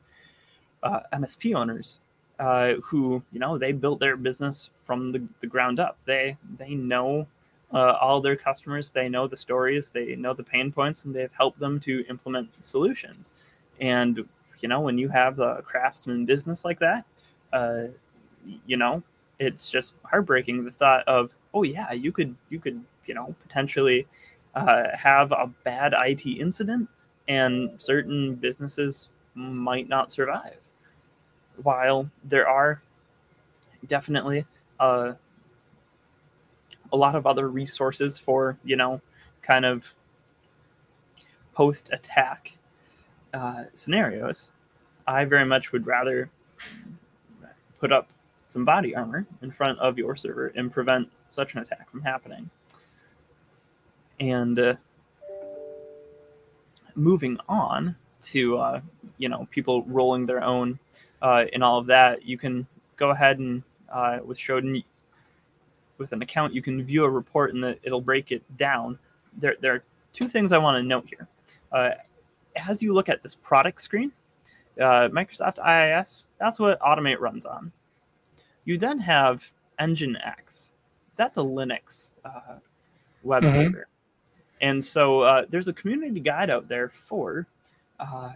uh, MSP owners uh, who you know they built their business from the, the ground up. They they know uh, all their customers. They know the stories. They know the pain points, and they've helped them to implement solutions. And you know, when you have a craftsman business like that, uh, you know, it's just heartbreaking the thought of, oh yeah, you could you could you know potentially uh, have a bad IT incident, and certain businesses might not survive. While there are definitely uh, a lot of other resources for you know kind of post attack uh, scenarios. I very much would rather put up some body armor in front of your server and prevent such an attack from happening. And uh, moving on to uh, you know people rolling their own uh, and all of that you can go ahead and uh, with Shodan with an account, you can view a report and the, it'll break it down. There, there are two things I want to note here. Uh, as you look at this product screen, uh, Microsoft IIS, that's what Automate runs on. You then have Nginx. That's a Linux uh, web mm-hmm. server. And so uh, there's a community guide out there for uh,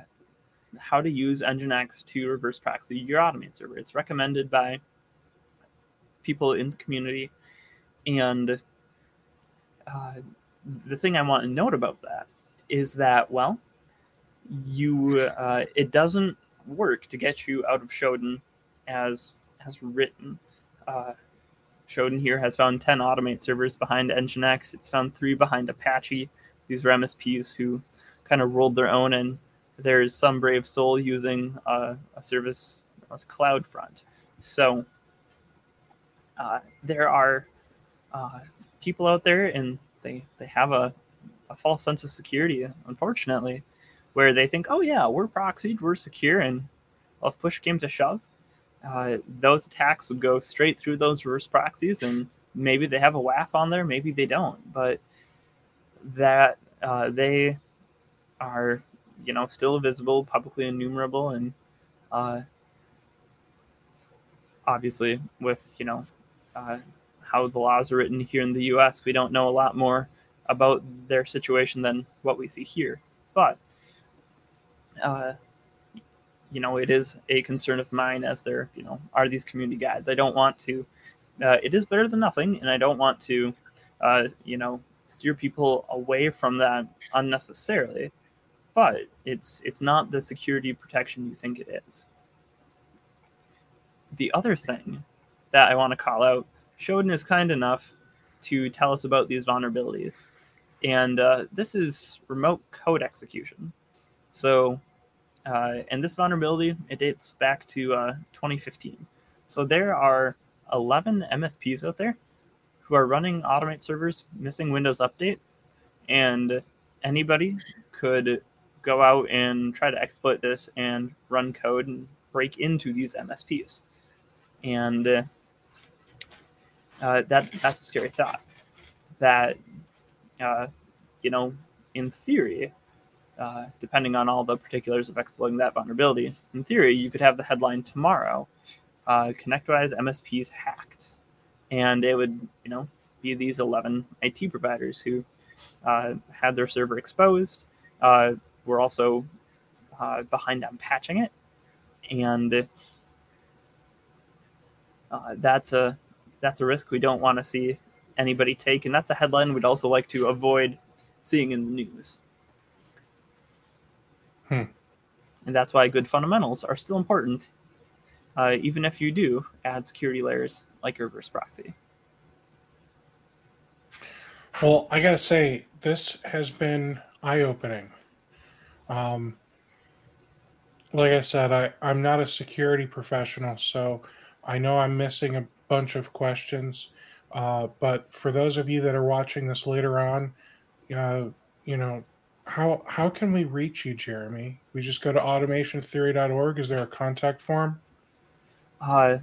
how to use Nginx to reverse proxy your Automate server. It's recommended by people in the community and uh, the thing I want to note about that is that, well, you uh, it doesn't work to get you out of Shodan as as written. Uh, Shodan here has found 10 automate servers behind Nginx. It's found three behind Apache. These are MSPs who kind of rolled their own, and there's some brave soul using uh, a service as CloudFront. So uh, there are uh, people out there and they they have a, a false sense of security unfortunately where they think oh yeah we're proxied we're secure and if push came to shove. Uh, those attacks would go straight through those reverse proxies and maybe they have a WAF on there maybe they don't but that uh, they are you know still visible publicly enumerable and uh, obviously with you know uh, how the laws are written here in the US. We don't know a lot more about their situation than what we see here. But, uh, you know, it is a concern of mine as there, you know, are these community guides. I don't want to, uh, it is better than nothing, and I don't want to, uh, you know, steer people away from that unnecessarily. But it's it's not the security protection you think it is. The other thing that I want to call out Shodan is kind enough to tell us about these vulnerabilities. And uh, this is remote code execution. So, uh, and this vulnerability, it dates back to uh, 2015. So there are 11 MSPs out there who are running Automate servers missing Windows Update. And anybody could go out and try to exploit this and run code and break into these MSPs. And uh, that that's a scary thought. That uh, you know, in theory, uh, depending on all the particulars of exploiting that vulnerability, in theory, you could have the headline tomorrow uh, ConnectWise MSPs hacked. And it would, you know, be these 11 IT providers who uh, had their server exposed, uh, were also behind on patching it. And uh, that's a that's a risk we don't want to see anybody take, and that's a headline we'd also like to avoid seeing in the news. Hmm. And that's why good fundamentals are still important, uh, even if you do add security layers like reverse proxy. Well, I gotta say, this has been eye-opening. Um, like I said, I, I'm not a security professional, so I know I'm missing a bunch of questions. Uh, but for those of you that are watching this later on, uh, you know, how how can we reach you, Jeremy? We just go to automationtheory.org. Is there a contact form? Uh,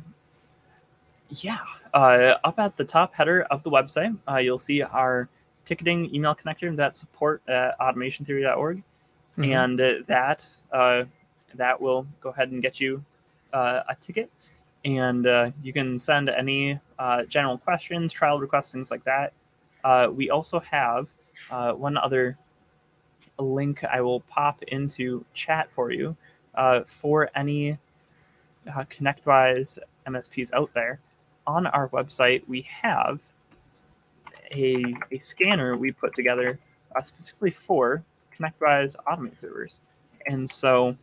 yeah. Uh, up at the top header of the website, uh, you'll see our ticketing email connector that support at automationtheory.org. Mm-hmm. And uh, that uh, that will go ahead and get you uh, a ticket. And uh, you can send any uh, general questions, trial requests, things like that. Uh, we also have uh, one other link I will pop into chat for you uh, for any ConnectWise MSPs out there. On our website, we have a, a scanner we put together specifically for ConnectWise Automate servers. And so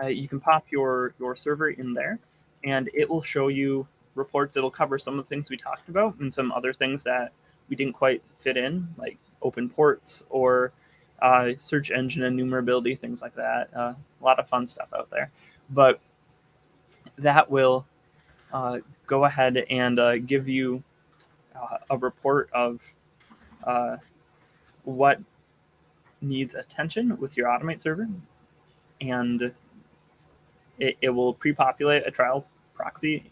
uh, you can pop your your server in there, and it will show you reports. It'll cover some of the things we talked about and some other things that we didn't quite fit in, like open ports or uh, search engine enumerability, things like that. Uh, a lot of fun stuff out there, but that will uh, go ahead and uh, give you uh, a report of uh, what needs attention with your automate server and it, it will pre-populate a trial proxy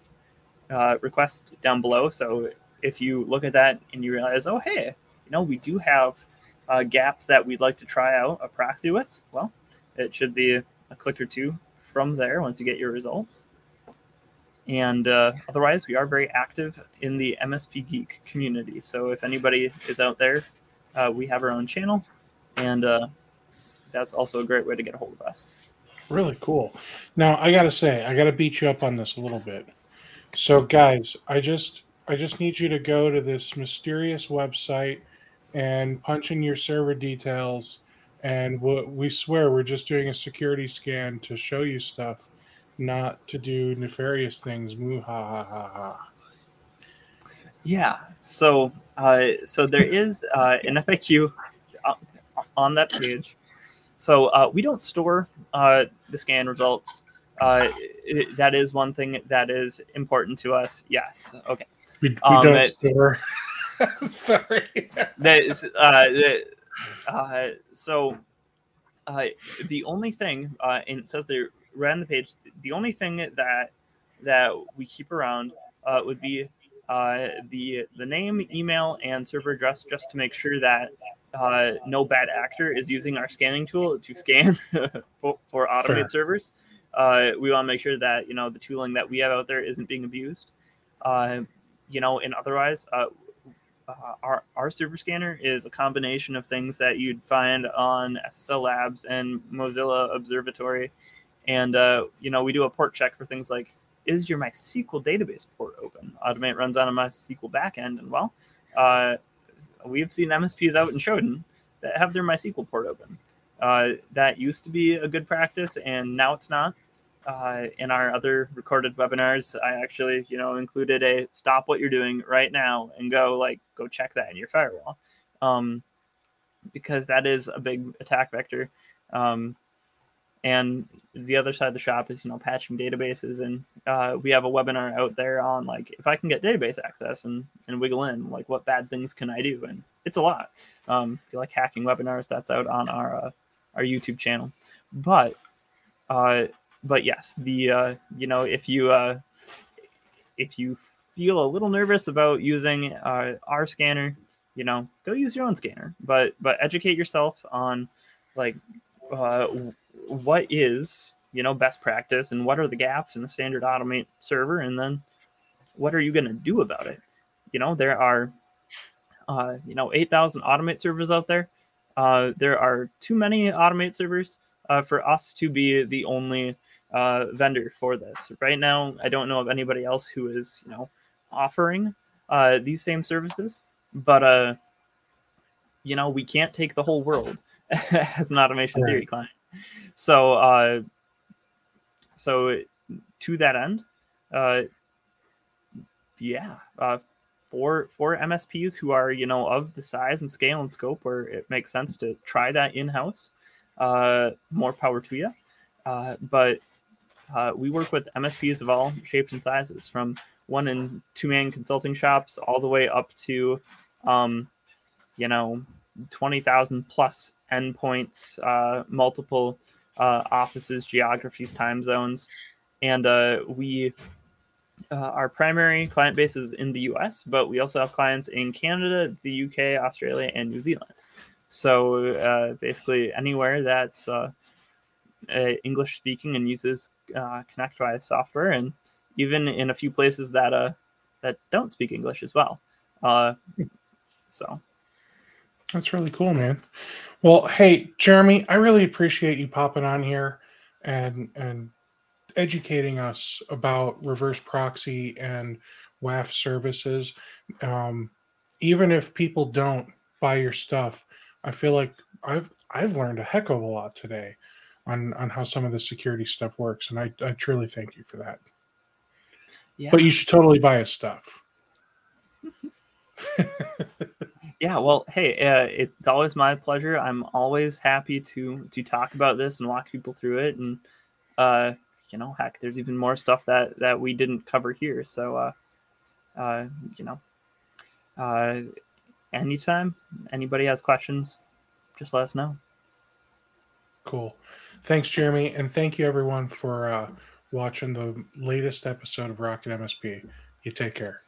uh, request down below. So if you look at that and you realize, oh, hey, you know, we do have uh, gaps that we'd like to try out a proxy with, well, it should be a click or two from there once you get your results. And uh, otherwise, we are very active in the MSP Geek community. So if anybody is out there, uh, we have our own channel, and uh, that's also a great way to get a hold of us. Really cool. Now I gotta say, I gotta beat you up on this a little bit. So, guys, I just I just need you to go to this mysterious website and punch in your server details, and we we swear we're just doing a security scan to show you stuff, not to do nefarious things. Moo ha ha ha ha. Yeah. So, uh, so there is uh, an FAQ on that page so uh, we don't store uh, the scan results. Uh, it, that is one thing that is important to us. Yes. Okay. We, we um, don't that, store. Sorry. that is, uh, that, uh, so uh, the only thing, and it says there right on the page, the only thing that that we keep around would be the the name, email, and server address, just to make sure that uh, no bad actor is using our scanning tool to scan for, for automated Fair. servers. Uh, we want to make sure that you know the tooling that we have out there isn't being abused. Uh, you know, and otherwise, uh, uh, our our server scanner is a combination of things that you'd find on SSL Labs and Mozilla Observatory, and uh, you know we do a port check for things like is your MySQL database port open? Automate runs on a MySQL backend, and well, we've seen MSPs out in Shodan that have their MySQL port open. Uh, that used to be a good practice, and now it's not. Uh, in our other recorded webinars, I actually, you know, included a stop what you're doing right now and go like go check that in your firewall, um, because that is a big attack vector. Um, and the other side of the shop is you know patching databases. And uh, we have a webinar out there on like if i can get database access and and wiggle in like what bad things can i do? And it's a lot. Um, if you like hacking webinars that's out on our uh, our youtube channel. But uh but yes the uh you know if you uh if you feel a little nervous about using uh, our scanner you know go use your own scanner. But but educate yourself on like uh, what is you know best practice and what are the gaps in the standard automate server? And then what are you going to do about it? You know there are uh, you know 8000 automate servers out there. Uh, there are too many automate servers uh, for us to be the only uh, vendor for this. Right now i don't know of anybody else who is you know offering uh, these same services but uh you know we can't take the whole world as an automation right. theory client so uh so to that end uh yeah uh for for msps who are you know of the size and scale and scope where it makes sense to try that in-house uh more power to you uh but uh, we work with msps of all shapes and sizes from one and two man consulting shops all the way up to um you know 20,000 plus endpoints, uh, multiple uh, offices, geographies, time zones. And uh, we, uh, our primary client base is in the US, but we also have clients in Canada, the UK, Australia, and New Zealand. So uh, basically, anywhere that's English speaking and uses ConnectWise software, and even in a few places that that don't speak English as well. so that's really cool, man. Well, hey, Jeremy, I really appreciate you popping on here and and educating us about reverse proxy and WAF services. Um, even if people don't buy your stuff, I feel like I've I've learned a heck of a lot today on on how some of the security stuff works, and I, I truly thank you for that. Yeah. But you should totally buy his stuff. Yeah, well, hey, uh, it's always my pleasure. I'm always happy to to talk about this and walk people through it. And uh, you know, heck, there's even more stuff that that we didn't cover here. So, uh, uh, you know, uh, anytime anybody has questions, just let us know. Cool. Thanks, Jeremy, and thank you everyone for uh, watching the latest episode of Rocket MSP. You take care.